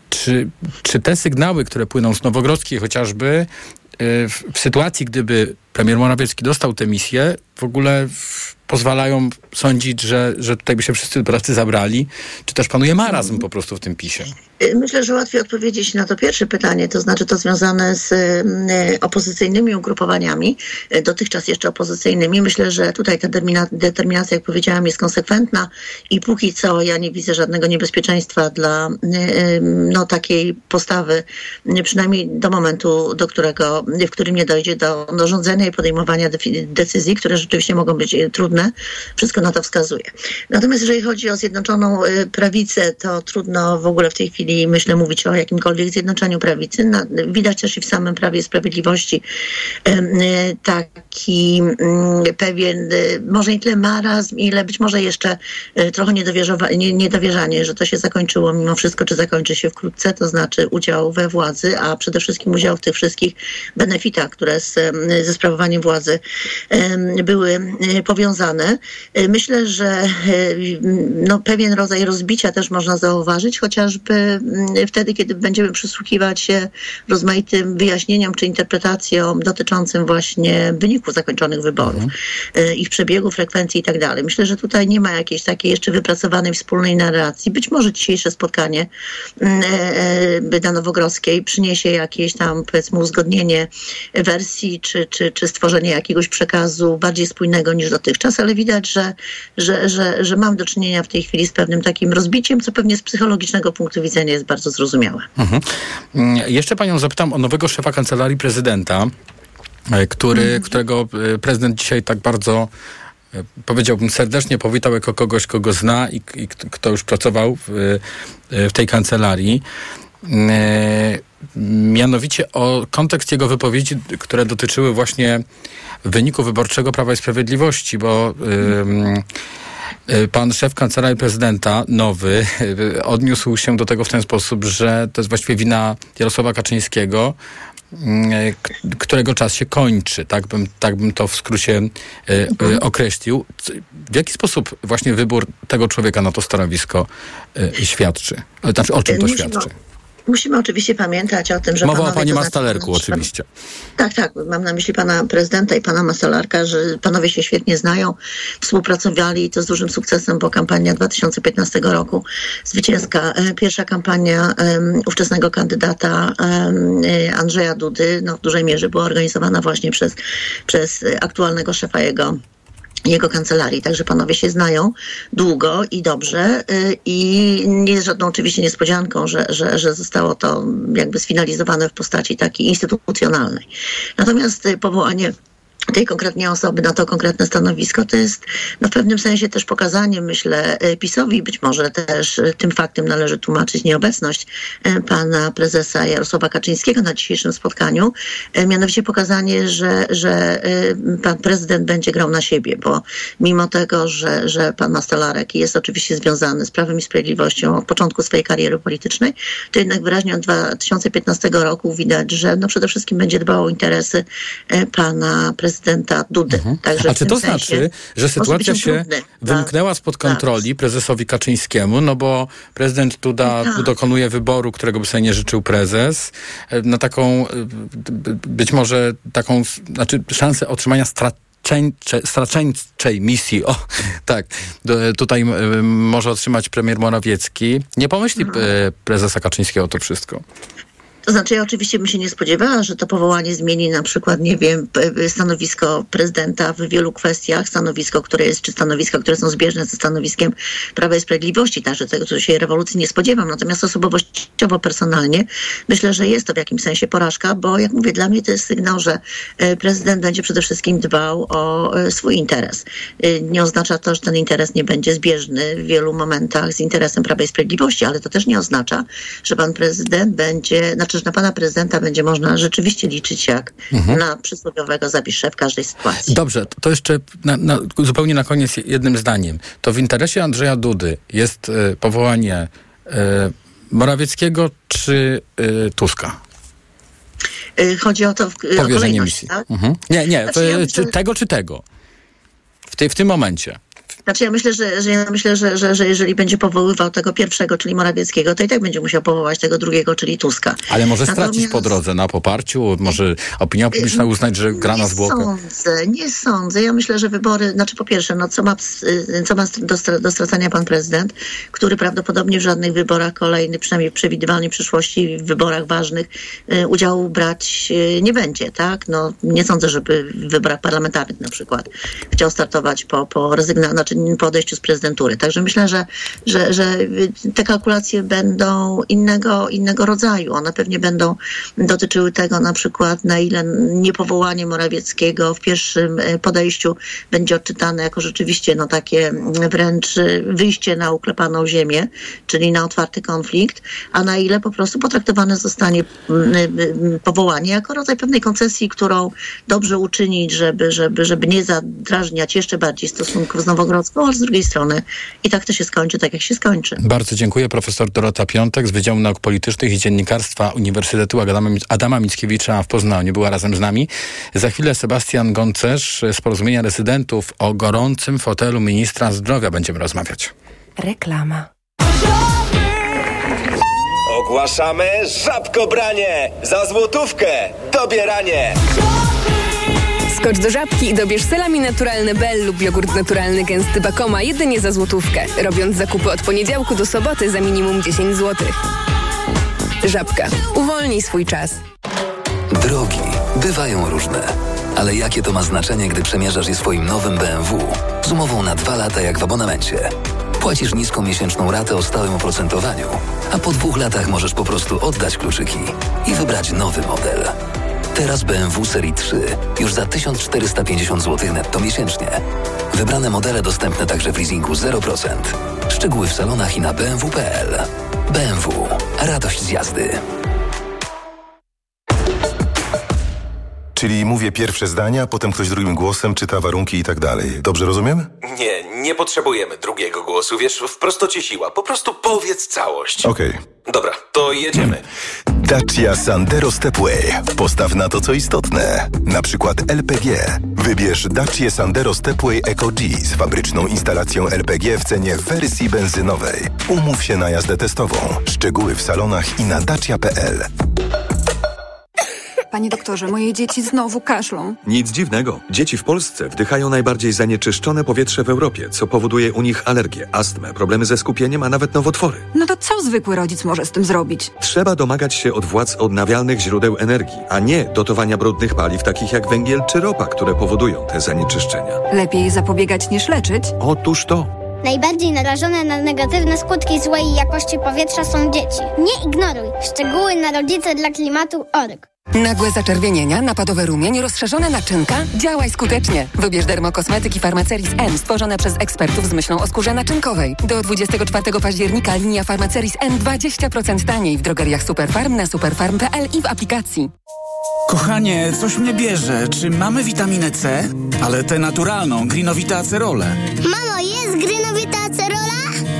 czy, czy te sygnały, które płyną z Nowogrodzkiej chociażby, w, sytuacji, gdyby premier Morawiecki dostał tę misję, w ogóle pozwalają sądzić, że, że tutaj by się wszyscy do pracy zabrali, czy też panuje marazm po prostu w tym PiSie? Myślę, że łatwiej odpowiedzieć na to pierwsze pytanie, to znaczy to związane z y, opozycyjnymi ugrupowaniami, y, dotychczas jeszcze opozycyjnymi. Myślę, że tutaj ta determina- determinacja, jak powiedziałam, jest konsekwentna i póki co ja nie widzę żadnego niebezpieczeństwa dla y, no, takiej postawy, przynajmniej do momentu, do którego, w którym nie dojdzie do, rządzenia i podejmowania decyzji, które rzeczywiście mogą być y, Wszystko na to wskazuje. Natomiast jeżeli chodzi o Zjednoczoną y, Prawicę, to trudno w ogóle w tej chwili, myślę, mówić o jakimkolwiek zjednoczeniu prawicy. Widać też i w samym Prawie Sprawiedliwości y, taki mm, pewien, y, może nie tyle marazm, ile być może jeszcze trochę niedowierzanie, że to się zakończyło mimo wszystko, czy zakończy się wkrótce, to znaczy udział we władzy, a przede wszystkim udział w tych wszystkich benefitach, które z, ze sprawowaniem władzy były powiązane. Y, Myślę, że y, no, pewien rodzaj rozbicia też można zauważyć, chociażby mm, wtedy, kiedy będziemy przysłuchiwać się rozmaitym wyjaśnieniom czy interpretacjom dotyczącym właśnie wyniku zakończonych wyborów, y, ich przebiegu, frekwencji i tak dalej. Myślę, że tutaj nie ma jakiejś takiej jeszcze wypracowanej wspólnej narracji. Być może dzisiejsze spotkanie mm, e, e, na Nowogrodzkiej przyniesie jakieś tam powiedzmy uzgodnienie wersji czy, czy, czy stworzenie jakiegoś przekazu bardziej spójnego niż dotychczas, ale widać, że, że, że, że mam do czynienia w tej chwili z pewnym takim rozbiciem, co pewnie z psychologicznego punktu widzenia jest bardzo zrozumiałe. Mhm. Mm, Jeszcze panią zapytam o nowego szefa kancelarii prezydenta, e, który, którego e, prezydent dzisiaj tak bardzo e, powiedziałbym serdecznie powitał jako kogoś, kogo zna i, i kto już pracował w, w tej kancelarii. E, Mianowicie o kontekst jego wypowiedzi, które dotyczyły właśnie wyniku wyborczego Prawa i Sprawiedliwości, bo ym, y, pan szef kancelarii prezydenta, nowy, y, odniósł się do tego w ten sposób, że to jest właściwie wina Jarosława Kaczyńskiego, y, k- którego czas się kończy. Tak bym, tak bym to w skrócie y, y, określił. W jaki sposób właśnie wybór tego człowieka na to stanowisko świadczy? Znaczy, o czym to świadczy? Musimy oczywiście pamiętać o tym, że Mowa o panowie, pani to znaczy- Mastalerku oczywiście. Tak, tak. Mam na myśli pana prezydenta i pana Masalarka, że panowie się świetnie znają, współpracowali i to z dużym sukcesem, bo kampania 2015 roku, zwycięska, e, pierwsza kampania em, ówczesnego kandydata e, Andrzeja Dudy, no w dużej mierze była organizowana właśnie przez, przez aktualnego szefa jego jego kancelarii. Także panowie się znają długo i dobrze y, i nie jest żadną oczywiście niespodzianką, że, że, że zostało to jakby sfinalizowane w postaci takiej instytucjonalnej. Natomiast y, powołanie tej konkretnie osoby na to konkretne stanowisko, to jest no, w pewnym sensie też pokazanie, myślę, y, PiSowi, być może też y, tym faktem należy tłumaczyć nieobecność y, pana prezesa Jarosława Kaczyńskiego na dzisiejszym spotkaniu, mianowicie pokazanie, że, że pan prezydent będzie grał na siebie, bo mimo tego, że, że pan Mastalarek jest oczywiście związany z Prawem i Sprawiedliwością od początku swojej kariery politycznej, to jednak wyraźnie od 2015 roku widać, że no przede wszystkim będzie dbał o interesy pana prezydenta Dudy. Także Mhm. A czy to znaczy, że sytuacja się trudny wymknęła spod kontroli prezesowi Kaczyńskiemu, no bo prezydent Duda Tak. dokonuje wyboru, którego by sobie nie życzył prezes, e, na taką, e, być może taką, znaczy szansę otrzymania straceńcze, straceńczej misji, o tak, do, tutaj e, może otrzymać premier Morawiecki. Nie pomyśli Mhm. e, prezesa Kaczyńskiego o to wszystko. To znaczy, ja oczywiście bym się nie spodziewała, że to powołanie zmieni na przykład, nie wiem, stanowisko prezydenta w wielu kwestiach, stanowisko, które jest, czy stanowiska, które są zbieżne ze stanowiskiem Prawa i Sprawiedliwości, także tego, co się rewolucji nie spodziewam. Natomiast osobowościowo, personalnie, myślę, że jest to w jakimś sensie porażka, bo jak mówię, dla mnie to jest sygnał, że e, prezydent będzie przede wszystkim dbał o e, swój interes. E, Nie oznacza to, że ten interes nie będzie zbieżny w wielu momentach z interesem Prawa i Sprawiedliwości, ale to też nie oznacza, że pan prezydent będzie, znaczy, że na pana prezydenta będzie można rzeczywiście liczyć jak Mhm. na przysłowiowego zapisze w każdej sytuacji. Dobrze, to jeszcze na, na, zupełnie na koniec jednym zdaniem. To w interesie Andrzeja Dudy jest e, powołanie e, Morawieckiego czy e, Tuska? Y, Chodzi o to w, o Powierzenie kolejność, misji. tak? Mhm. Nie, nie, Znaczy, ja myślę- tego czy tego? W, tej, w tym momencie. Znaczy ja myślę, że, że ja myślę, że, że, że jeżeli będzie powoływał tego pierwszego, czyli Morawieckiego, to i tak będzie musiał powołać tego drugiego, czyli Tuska. Ale może stracić Natomiast- po drodze na poparciu, może opinia publiczna uznać, że gra na Nie zwłokę. sądzę, nie sądzę. Ja myślę, że wybory, znaczy po pierwsze, no co ma, y, co ma do, stra- do stracenia pan prezydent, który prawdopodobnie w żadnych wyborach kolejnych, przynajmniej w przewidywalnej przyszłości, w wyborach ważnych y, udziału brać y, nie będzie, tak? No nie sądzę, żeby w wyborach parlamentarnych na przykład chciał startować po, po rezygnacji, znaczy po odejściu z prezydentury. Także myślę, że, że, że te kalkulacje będą innego, innego rodzaju. One pewnie będą dotyczyły tego na przykład, na ile niepowołanie Morawieckiego w pierwszym e, podejściu będzie odczytane jako rzeczywiście no, takie wręcz e, wyjście na uklepaną ziemię, czyli na otwarty konflikt, a na ile po prostu potraktowane zostanie mm, mm, powołanie jako rodzaj pewnej koncesji, którą dobrze uczynić, żeby, żeby, żeby nie zadrażniać jeszcze bardziej stosunków z Nowogrodzką, ale z drugiej strony i tak to się skończy, tak jak się skończy. Bardzo dziękuję. Profesor Dorota Piątek z Wydziału Nauk Politycznych i Dziennikarstwa Uniwersytetu Adama, Adama Mickiewicza w Poznaniu była razem z nami. Za chwilę Sebastian Goncerz z Porozumienia Rezydentów o gorącym fotelu ministra zdrowia będziemy rozmawiać. Reklama. Ogłaszamy żabkobranie! Za złotówkę dobieranie! Skocz do żabki i dobierz selami naturalny Bell lub jogurt naturalny gęsty Bakoma jedynie za złotówkę, robiąc zakupy od poniedziałku do soboty za minimum 10 zł. Żabka. Uwolnij swój czas. Drogi bywają różne. Ale jakie to ma znaczenie, gdy przemierzasz je swoim nowym BMW? Z umową na dwa lata jak w abonamencie. Płacisz niską miesięczną ratę o stałym oprocentowaniu, a po dwóch latach możesz po prostu oddać kluczyki i wybrać nowy model. Teraz BMW Serii 3 już za 1450 zł netto miesięcznie. Wybrane modele dostępne także w leasingu 0%. Szczegóły w salonach i na bmw.pl. BMW. Radość z jazdy. Czyli mówię pierwsze zdania, potem ktoś drugim głosem czyta warunki i tak dalej. Dobrze rozumiem? Nie, nie potrzebujemy drugiego głosu, wiesz, w prostocie siła. Po prostu powiedz całość. Okej. Dobra, to jedziemy. Dacia Sandero Stepway. Postaw na to, co istotne. Na przykład LPG. Wybierz Dacia Sandero Stepway Eco G z fabryczną instalacją LPG w cenie wersji benzynowej. Umów się na jazdę testową. Szczegóły w salonach i na dacia.pl. Panie doktorze, moje dzieci znowu kaszlą. Nic dziwnego. Dzieci w Polsce wdychają najbardziej zanieczyszczone powietrze w Europie, co powoduje u nich alergie, astmę, problemy ze skupieniem, a nawet nowotwory. No to co zwykły rodzic może z tym zrobić? Trzeba domagać się od władz odnawialnych źródeł energii, a nie dotowania brudnych paliw takich jak węgiel czy ropa, które powodują te zanieczyszczenia. Lepiej zapobiegać niż leczyć? Otóż to. Najbardziej narażone na negatywne skutki złej jakości powietrza są dzieci. Nie ignoruj. Szczegóły na rodzice dla klimatu org. Nagłe zaczerwienienia, napadowe rumień, rozszerzone naczynka? Działaj skutecznie. Wybierz dermokosmetyki Farmaceris M stworzone przez ekspertów z myślą o skórze naczynkowej. Do 24 października linia Farmaceris M 20% taniej w drogeriach Superfarm na superfarm.pl i w aplikacji. Kochanie, coś mnie bierze. Czy mamy witaminę C? Ale tę naturalną, grinowite acerole. Mamo?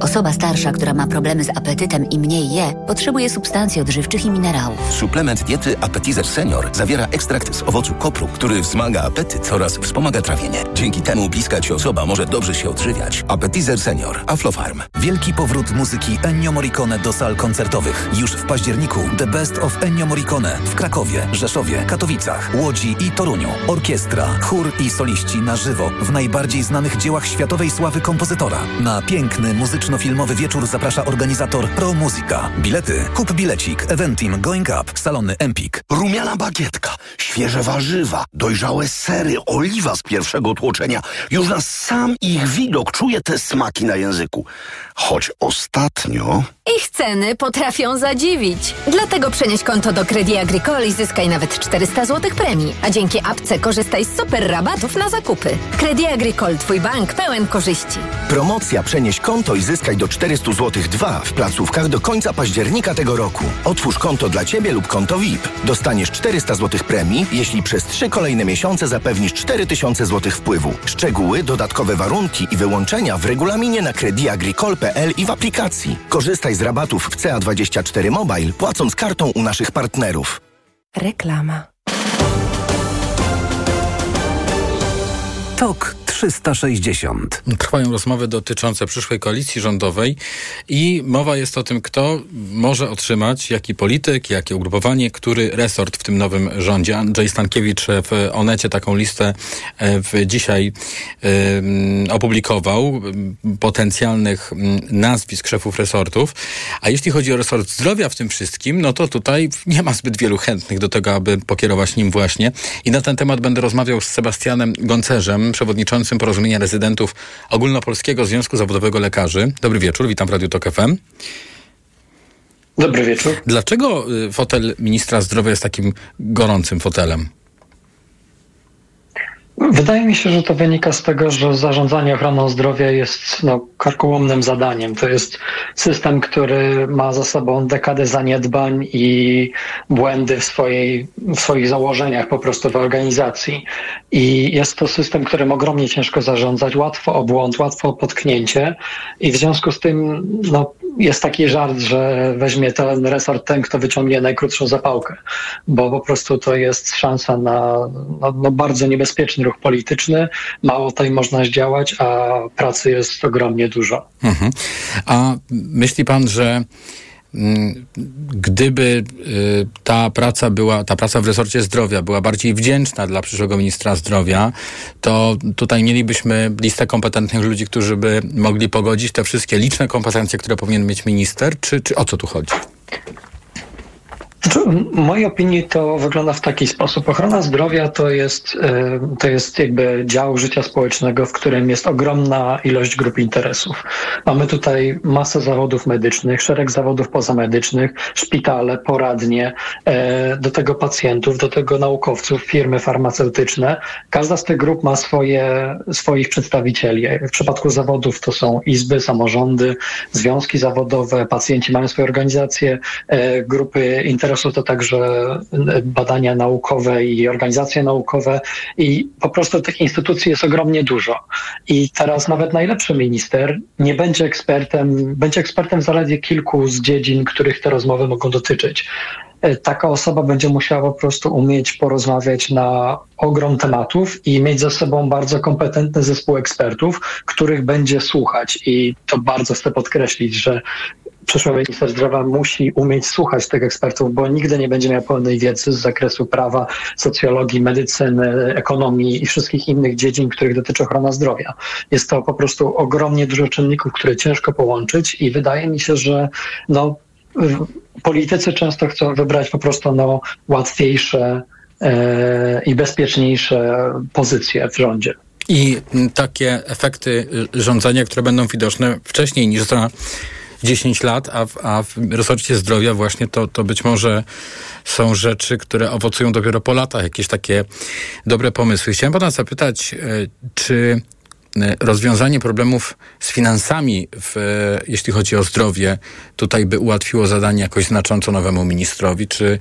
Osoba starsza, która ma problemy z apetytem i mniej je, potrzebuje substancji odżywczych i minerałów. Suplement diety Appetizer Senior zawiera ekstrakt z owocu kopru, który wzmaga apetyt oraz wspomaga trawienie. Dzięki temu bliska ci osoba może dobrze się odżywiać. Appetizer Senior. Aflofarm. Wielki powrót muzyki Ennio Morricone do sal koncertowych. Już w październiku The Best of Ennio Morricone w Krakowie, Rzeszowie, Katowicach, Łodzi i Toruniu. Orkiestra, chór i soliści na żywo w najbardziej znanych dziełach światowej sławy kompozytora. Na piękny muzyczno-filmowy wieczór zaprasza organizator Pro Musica. Bilety kup bilecik Eventim Going Up, salony Empik. Rumiana bagietka, świeże warzywa, dojrzałe sery, oliwa z pierwszego tłoczenia. Już na sam ich widok czuję te smaki na języku. Choć ostatnio... Ich ceny potrafią zadziwić. Dlatego przenieś konto do Credit Agricole i zyskaj nawet 400 zł premii. A dzięki apce korzystaj z super rabatów na zakupy. Credit Agricole, twój bank pełen korzyści. Promocja Przenieś konto i zyskaj Zyskaj do 400 zł 2 w placówkach do końca października tego roku. Otwórz konto dla Ciebie lub konto VIP. Dostaniesz 400 zł premii, jeśli przez 3 kolejne miesiące zapewnisz 4000 zł wpływu. Szczegóły, dodatkowe warunki i wyłączenia w regulaminie na crediagricole.pl i w aplikacji. Korzystaj z rabatów w CA24 Mobile, płacąc kartą u naszych partnerów. Reklama. TOK 360. Trwają rozmowy dotyczące przyszłej koalicji rządowej i mowa jest o tym, kto może otrzymać, jaki polityk, jakie ugrupowanie, który resort w tym nowym rządzie. Andrzej Stankiewicz w Onecie taką listę e, dzisiaj opublikował potencjalnych nazwisk szefów resortów. A jeśli chodzi o resort zdrowia w tym wszystkim, no to tutaj nie ma zbyt wielu chętnych do tego, aby pokierować nim właśnie. I na ten temat będę rozmawiał z Sebastianem Goncerzem, przewodniczącym Porozumienia Rezydentów Ogólnopolskiego Związku Zawodowego Lekarzy. Dobry wieczór, witam w Radiu Tok FM. Dobry wieczór. Dlaczego y, fotel ministra zdrowia jest takim gorącym fotelem? Wydaje mi się, że to wynika z tego, że zarządzanie ochroną zdrowia jest no, karkołomnym zadaniem. To jest system, który ma za sobą dekadę zaniedbań i błędy w, swojej, w swoich założeniach po prostu w organizacji. I jest to system, którym ogromnie ciężko zarządzać, łatwo o błąd, łatwo o potknięcie i w związku z tym no, jest taki żart, że weźmie ten resort ten, kto wyciągnie najkrótszą zapałkę, bo po prostu to jest szansa na no, no bardzo niebezpieczny ruch polityczny. Mało tutaj można zdziałać, a pracy jest ogromnie dużo. Mhm. A myśli pan, że gdyby y, ta praca była, ta praca w resorcie zdrowia była bardziej wdzięczna dla przyszłego ministra zdrowia, to tutaj mielibyśmy listę kompetentnych ludzi, którzy by mogli pogodzić te wszystkie liczne kompetencje, które powinien mieć minister, czy, czy o co tu chodzi? Znaczy, w mojej opinii to wygląda w taki sposób. Ochrona zdrowia to jest, e, to jest jakby dział życia społecznego, w którym jest ogromna ilość grup interesów. Mamy tutaj masę zawodów medycznych, szereg zawodów pozamedycznych, szpitale, poradnie, e, do tego pacjentów, do tego naukowców, firmy farmaceutyczne. Każda z tych grup ma swoje, swoich przedstawicieli. W przypadku zawodów to są izby, samorządy, związki zawodowe, pacjenci mają swoje organizacje, e, grupy interesów interesu to także badania naukowe i organizacje naukowe i po prostu tych instytucji jest ogromnie dużo. I teraz nawet najlepszy minister nie będzie ekspertem, będzie ekspertem zaledwie kilku z dziedzin, których te rozmowy mogą dotyczyć taka osoba będzie musiała po prostu umieć porozmawiać na ogrom tematów i mieć ze sobą bardzo kompetentny zespół ekspertów, których będzie słuchać. I to bardzo chcę podkreślić, że przyszły minister zdrowia musi umieć słuchać tych ekspertów, bo nigdy nie będzie miał pełnej wiedzy z zakresu prawa, socjologii, medycyny, ekonomii i wszystkich innych dziedzin, których dotyczy ochrona zdrowia. Jest to po prostu ogromnie dużo czynników, które ciężko połączyć i wydaje mi się, że no, politycy często chcą wybrać po prostu no, łatwiejsze e, i bezpieczniejsze pozycje w rządzie. I takie efekty rządzenia, które będą widoczne wcześniej niż za 10 lat, a w, a w resorcie zdrowia właśnie to, to być może są rzeczy, które owocują dopiero po latach, jakieś takie dobre pomysły. Chciałem pana zapytać, e, czy e, rozwiązanie problemów z finansami, w, e, jeśli chodzi o zdrowie, tutaj by ułatwiło zadanie jakoś znacząco nowemu ministrowi, czy,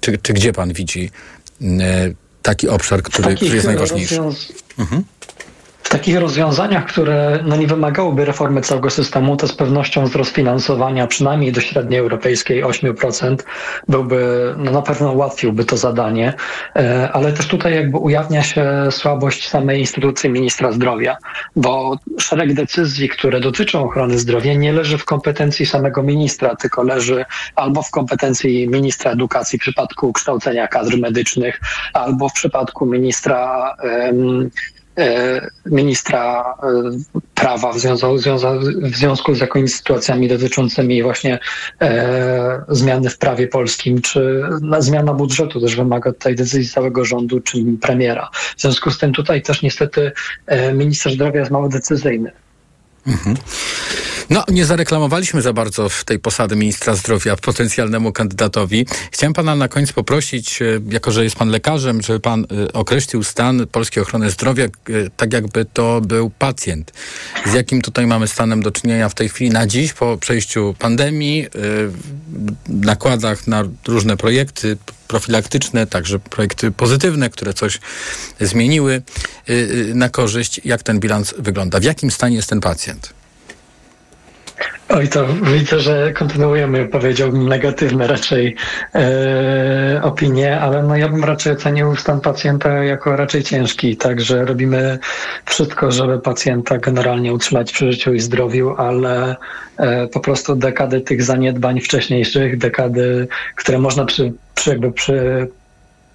czy, czy gdzie pan widzi taki obszar, który, który jest najważniejszy? Rozwiąz... Mhm takich rozwiązaniach, które no nie wymagałyby reformy całego systemu, to z pewnością wzrost finansowania przynajmniej do średniej europejskiej 8% byłby, no na pewno ułatwiłby to zadanie, e, ale też tutaj jakby ujawnia się słabość samej instytucji ministra zdrowia, bo szereg decyzji, które dotyczą ochrony zdrowia nie leży w kompetencji samego ministra, tylko leży albo w kompetencji ministra edukacji w przypadku kształcenia kadr medycznych, albo w przypadku ministra ministra e, prawa w związku, w związku z jakimiś sytuacjami dotyczącymi właśnie e, zmiany w prawie polskim, czy zmiana budżetu też wymaga tutaj decyzji całego rządu, czy premiera. W związku z tym tutaj też niestety minister zdrowia jest mało decyzyjny. Mhm. No, nie zareklamowaliśmy za bardzo w tej posady ministra zdrowia potencjalnemu kandydatowi. Chciałem pana na koniec poprosić, e, jako że jest pan lekarzem, żeby pan e, określił stan polskiej ochrony zdrowia, e, tak jakby to był pacjent. Z jakim tutaj mamy stanem do czynienia w tej chwili na dziś, po przejściu pandemii, nakładach na różne projekty profilaktyczne, także projekty pozytywne, które coś zmieniły na korzyść. Jak ten bilans wygląda? W jakim stanie jest ten pacjent? Oj, to widzę, że kontynuujemy, powiedziałbym, negatywne raczej e, opinie, ale no ja bym raczej ocenił stan pacjenta jako raczej ciężki, także robimy wszystko, żeby pacjenta generalnie utrzymać przy życiu i zdrowiu, ale e, po prostu dekady tych zaniedbań wcześniejszych, dekady, które można przy, przy jakby przy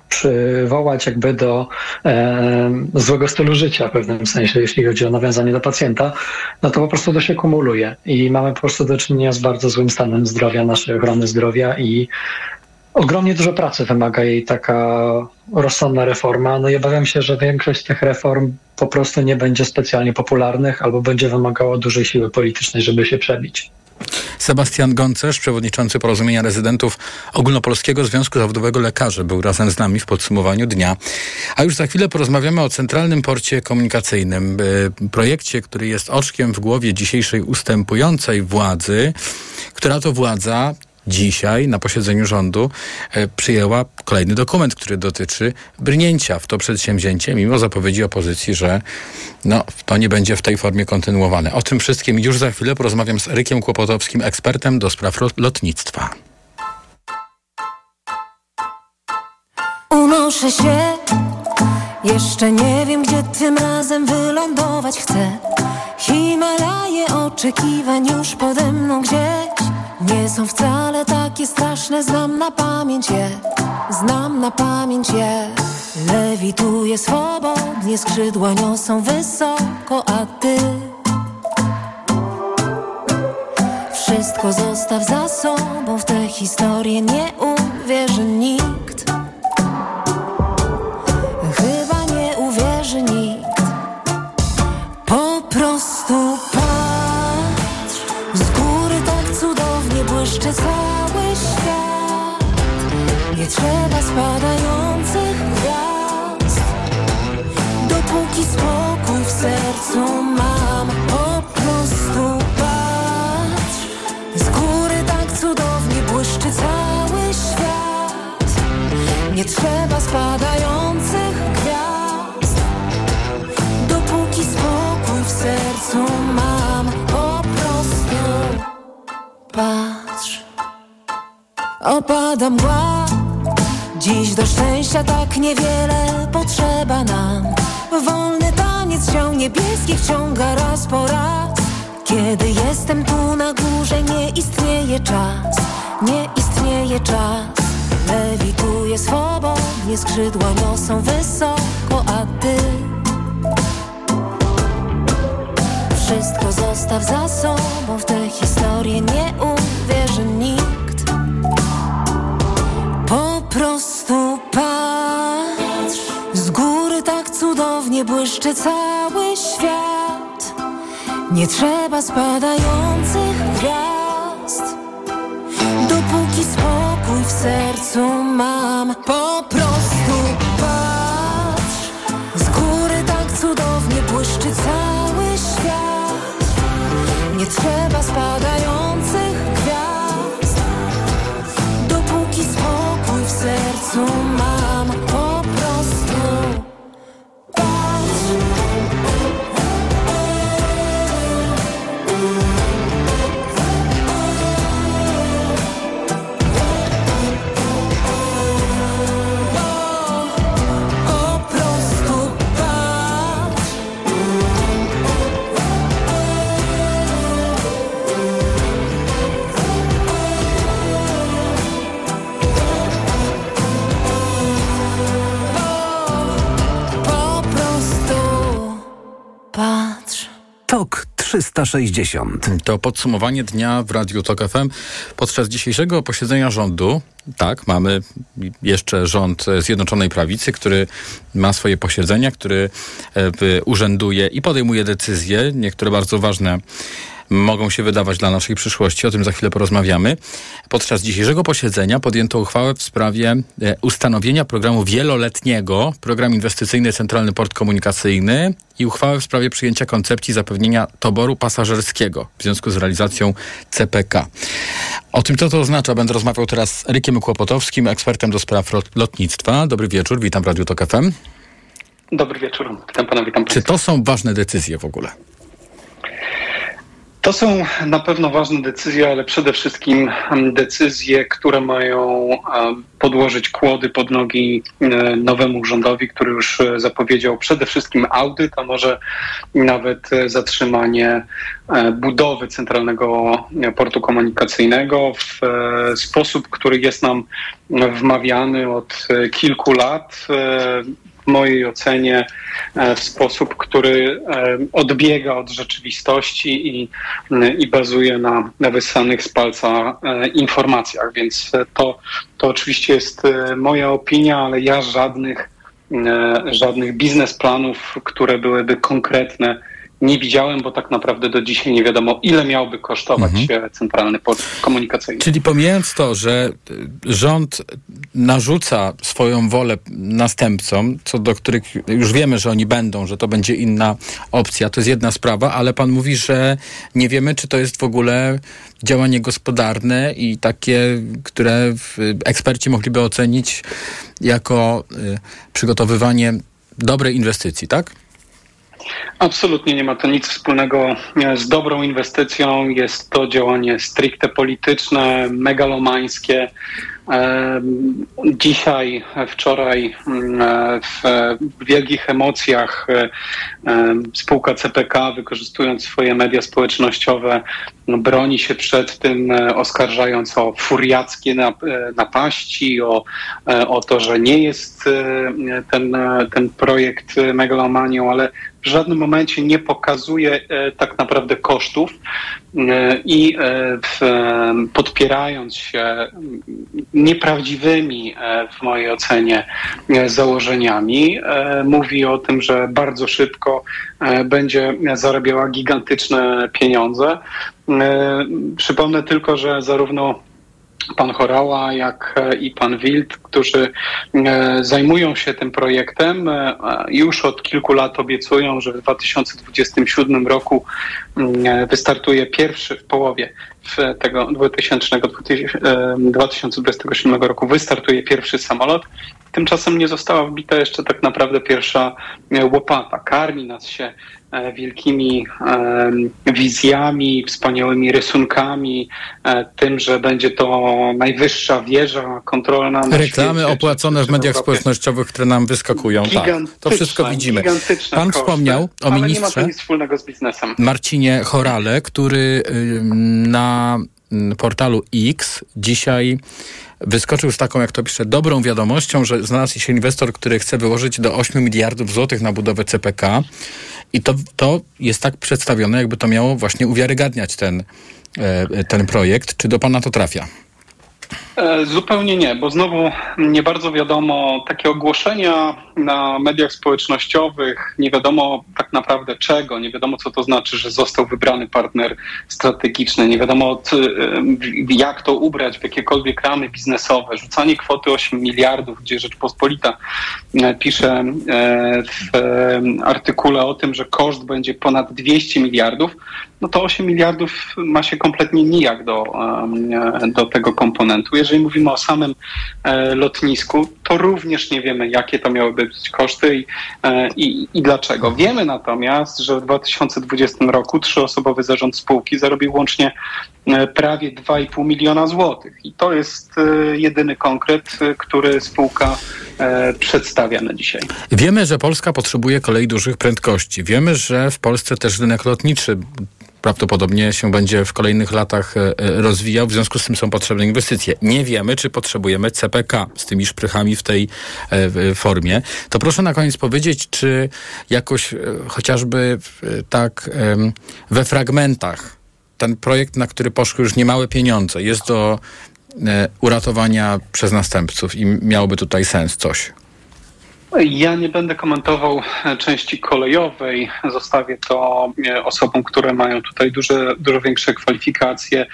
przywołać jakby do e, złego stylu życia w pewnym sensie, jeśli chodzi o nawiązanie do pacjenta, no to po prostu to się kumuluje i mamy po prostu do czynienia z bardzo złym stanem zdrowia, naszej ochrony zdrowia i ogromnie dużo pracy wymaga jej taka rozsądna reforma. No i obawiam się, że większość tych reform po prostu nie będzie specjalnie popularnych albo będzie wymagała dużej siły politycznej, żeby się przebić. Sebastian Goncerz, przewodniczący Porozumienia Rezydentów Ogólnopolskiego Związku Zawodowego Lekarzy, był razem z nami w podsumowaniu dnia. A już za chwilę porozmawiamy o Centralnym Porcie Komunikacyjnym, e, projekcie, który jest oczkiem w głowie dzisiejszej ustępującej władzy, która to władza dzisiaj na posiedzeniu rządu e, przyjęła kolejny dokument, który dotyczy brnięcia w to przedsięwzięcie, mimo zapowiedzi opozycji, że no, to nie będzie w tej formie kontynuowane. O tym wszystkim już za chwilę porozmawiam z Erykiem Kłopotowskim, ekspertem do spraw lotnictwa. Unoszę się, jeszcze nie wiem, gdzie tym razem wylądować chcę. Himalaje oczekiwań już pode mną gdzieś. Nie są wcale takie straszne, znam na pamięć je, znam na pamięć je. Lewituję swobodnie, skrzydła niosą wysoko, a ty Wszystko zostaw za sobą, w tę historię nie uwierzy nikt sercu mam. Po prostu patrz Z góry tak cudownie błyszczy cały świat. Nie trzeba spadających gwiazd. Dopóki spokój w sercu mam Po prostu patrz. Opada mgła. Dziś do szczęścia tak niewiele potrzeba nam. Wolny ciał niebieskich ciąga raz po raz. Kiedy jestem tu na górze nie istnieje czas Nie istnieje czas. Lewituję swobodnie, skrzydła niosą wysoko, a ty? Wszystko zostaw za sobą, w tę historię nie uwierzy nikt. Po prostu patrz Z góry tak cudownie błyszczy cały Nie trzeba spadających gwiazd. Dopóki spokój w sercu mam Po prostu patrz. Z góry tak cudownie błyszczy cały świat. Nie trzeba 360. To podsumowanie dnia w Radiu TOK FM. Podczas dzisiejszego posiedzenia rządu, tak, mamy jeszcze rząd Zjednoczonej Prawicy, który ma swoje posiedzenia, który e, urzęduje i podejmuje decyzje, niektóre bardzo ważne mogą się wydawać dla naszej przyszłości. O tym za chwilę porozmawiamy. Podczas dzisiejszego posiedzenia podjęto uchwałę w sprawie e, ustanowienia programu wieloletniego, program inwestycyjny Centralny Port Komunikacyjny i uchwałę w sprawie przyjęcia koncepcji zapewnienia toboru pasażerskiego w związku z realizacją CPK. O tym, co to oznacza, będę rozmawiał teraz z Rykiem Kłopotowskim, ekspertem do spraw lotnictwa. Dobry wieczór, witam w Radiu Tok FM. Dobry wieczór, witam pana, witam Czy to są ważne decyzje w ogóle? To są na pewno ważne decyzje, ale przede wszystkim decyzje, które mają podłożyć kłody pod nogi e, nowemu rządowi, który już e, zapowiedział przede wszystkim audyt, a może nawet e, zatrzymanie budowy centralnego portu komunikacyjnego w sposób, który jest nam wmawiany od kilku lat w mojej ocenie e, w sposób, który e, odbiega od rzeczywistości i, i bazuje na, na z palca e, informacjach. Więc to, to oczywiście jest moja opinia, ale ja żadnych, żadnych biznesplanów, które byłyby konkretne, nie widziałem, bo tak naprawdę do dzisiaj nie wiadomo, ile miałby kosztować mhm. centralny port komunikacyjny. Czyli pomijając to, że rząd narzuca swoją wolę następcom, co do których już wiemy, że oni będą, że to będzie inna opcja, to jest jedna sprawa, ale pan mówi, że nie wiemy, czy to jest w ogóle działanie gospodarne i takie, które eksperci mogliby ocenić jako y, przygotowywanie dobrej inwestycji, tak? Absolutnie nie ma to nic wspólnego e, z dobrą inwestycją. Jest to działanie stricte polityczne, megalomańskie. E, dzisiaj, wczoraj mm, e, w wielkich emocjach spółka CPK, wykorzystując swoje media społecznościowe, no, broni się przed tym, oskarżając o furiackie napaści, o, o to, że nie jest ten, ten projekt megalomanią, ale w żadnym momencie nie pokazuje e, tak naprawdę kosztów e, i e, podpierając się nieprawdziwymi w mojej ocenie założeniami, mówi o tym, że bardzo szybko będzie zarabiała gigantyczne pieniądze. Przypomnę tylko, że zarówno pan Chorała, jak e, i pan Wild, którzy e, zajmują się tym projektem, e, już od kilku lat obiecują, że w 2027 roku mm, wystartuje pierwszy w połowie tego 2000, 2027 roku wystartuje pierwszy samolot. Tymczasem nie została wbita jeszcze tak naprawdę pierwsza łopata. Karmi nas się wielkimi wizjami, wspaniałymi rysunkami, e, tym, że będzie to najwyższa wieża kontrolna. Na Reklamy świecie, opłacone w mediach społecznościowych, które nam wyskakują. Tak, to wszystko widzimy. Pan koszty, wspomniał o ministrze nie ma nic wspólnego z biznesem. Marcinie Chorale, który na portalu X dzisiaj wyskoczył z taką, jak to pisze, dobrą wiadomością, że znalazł się inwestor, który chce wyłożyć do 8 miliardów złotych na budowę CPK. I to, to jest tak przedstawione, jakby to miało właśnie uwiarygadniać ten, e, ten projekt. Czy do pana to trafia? E, zupełnie nie, bo znowu nie bardzo wiadomo, takie ogłoszenia na mediach społecznościowych, nie wiadomo tak naprawdę czego, nie wiadomo co to znaczy, że został wybrany partner strategiczny, nie wiadomo jak to ubrać w jakiekolwiek ramy biznesowe. Rzucanie kwoty 8 miliardów, gdzie Rzeczpospolita e, pisze e, w artykule o tym, że koszt będzie ponad 200 miliardów, no to 8 miliardów ma się kompletnie nijak do, do tego komponentu. Jeżeli mówimy o samym e, lotnisku, to również nie wiemy, jakie to miałyby być koszty i, e, i, i dlaczego. Wiemy natomiast, że w 2020 roku trzyosobowy zarząd spółki zarobił łącznie e, prawie 2,5 miliona złotych. I to jest jedyny konkret, który spółka przedstawia na dzisiaj. Wiemy, że Polska potrzebuje kolei dużych prędkości. Wiemy, że w Polsce też rynek lotniczy prawdopodobnie się będzie w kolejnych latach e, e, rozwijał. W związku z tym są potrzebne inwestycje. Nie wiemy, czy potrzebujemy CPK z tymi szprychami w tej e, formie. To proszę na koniec powiedzieć, czy jakoś chociażby tak we fragmentach ten projekt, na który poszły już niemałe pieniądze, jest do uratowania przez następców i miałoby tutaj sens coś. Ja nie będę komentował części kolejowej. Zostawię to e, osobom, które mają tutaj duże, dużo większe kwalifikacje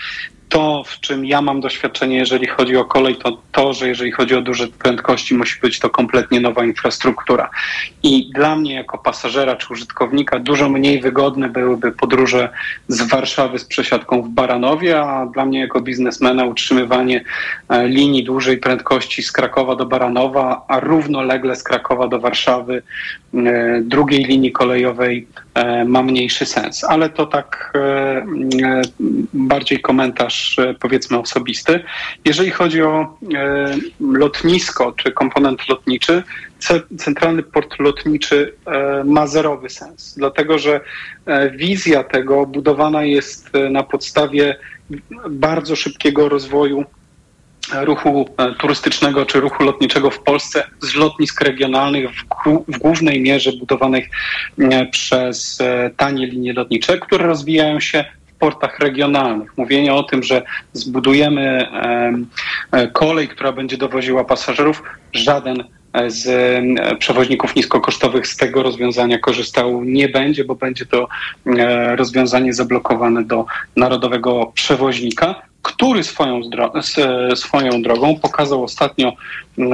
to, w czym ja mam doświadczenie, jeżeli chodzi o kolej, to to, że jeżeli chodzi o duże prędkości, musi być to kompletnie nowa infrastruktura. I dla mnie, jako pasażera czy użytkownika, dużo mniej wygodne byłyby podróże z Warszawy z przesiadką w Baranowie, a dla mnie, jako biznesmena, utrzymywanie e, linii dużej prędkości z Krakowa do Baranowa, a równolegle z Krakowa do Warszawy drugiej linii kolejowej e, ma mniejszy sens. Ale to tak bardziej komentarz E, powiedzmy osobisty. Jeżeli chodzi o e, lotnisko czy komponent lotniczy, centralny port lotniczy e, ma zerowy sens, dlatego że wizja tego budowana jest na podstawie bardzo szybkiego rozwoju ruchu turystycznego czy ruchu lotniczego w Polsce z lotnisk regionalnych w, w, głównej mierze budowanych przez tanie linie lotnicze, które rozwijają się portach regionalnych. Mówienie o tym, że zbudujemy e, kolej, która będzie dowoziła pasażerów, żaden z przewoźników niskokosztowych z tego rozwiązania korzystał nie będzie, bo będzie to e, rozwiązanie zablokowane do narodowego przewoźnika, który swoją, swoją drogą pokazał ostatnio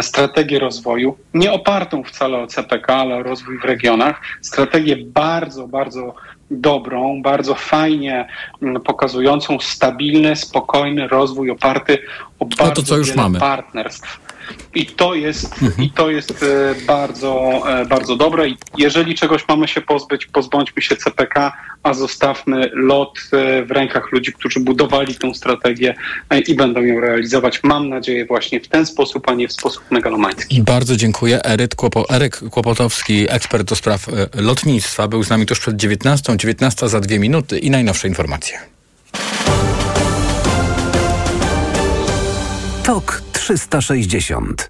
strategię rozwoju, nie opartą wcale o CPK, ale o rozwój w regionach, strategię bardzo, bardzo dobrą, bardzo fajnie mm, pokazującą stabilny, spokojny rozwój oparty o bardzo no to, co już mamy. partnerstw. I to jest, mhm. i to jest e, bardzo, e, bardzo dobre. Jeżeli czegoś mamy się pozbyć, pozbądźmy się CPK, a zostawmy lot e, w rękach ludzi, którzy budowali tę strategię i będą ją realizować. Mam nadzieję właśnie w ten sposób, a nie w sposób megalomański. Bardzo dziękuję. Eryk, Kłopo, Eryk Kłopotowski, ekspert do spraw lotnictwa, był z nami tuż przed 19. 19 za dwie minuty i najnowsze informacje. TOK 360.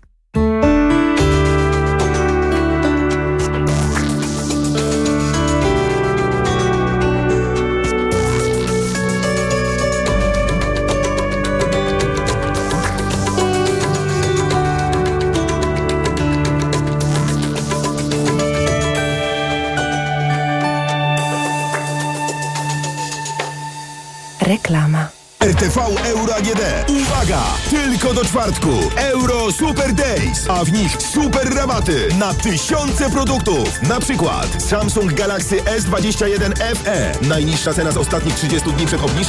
Reklama. RTV Euro AGD. Uwaga! Tylko do czwartku. Euro Super Days, a w nich super rabaty na tysiące produktów. Na przykład Samsung Galaxy S21 FE. Najniższa cena z ostatnich 30 dni przed obniżką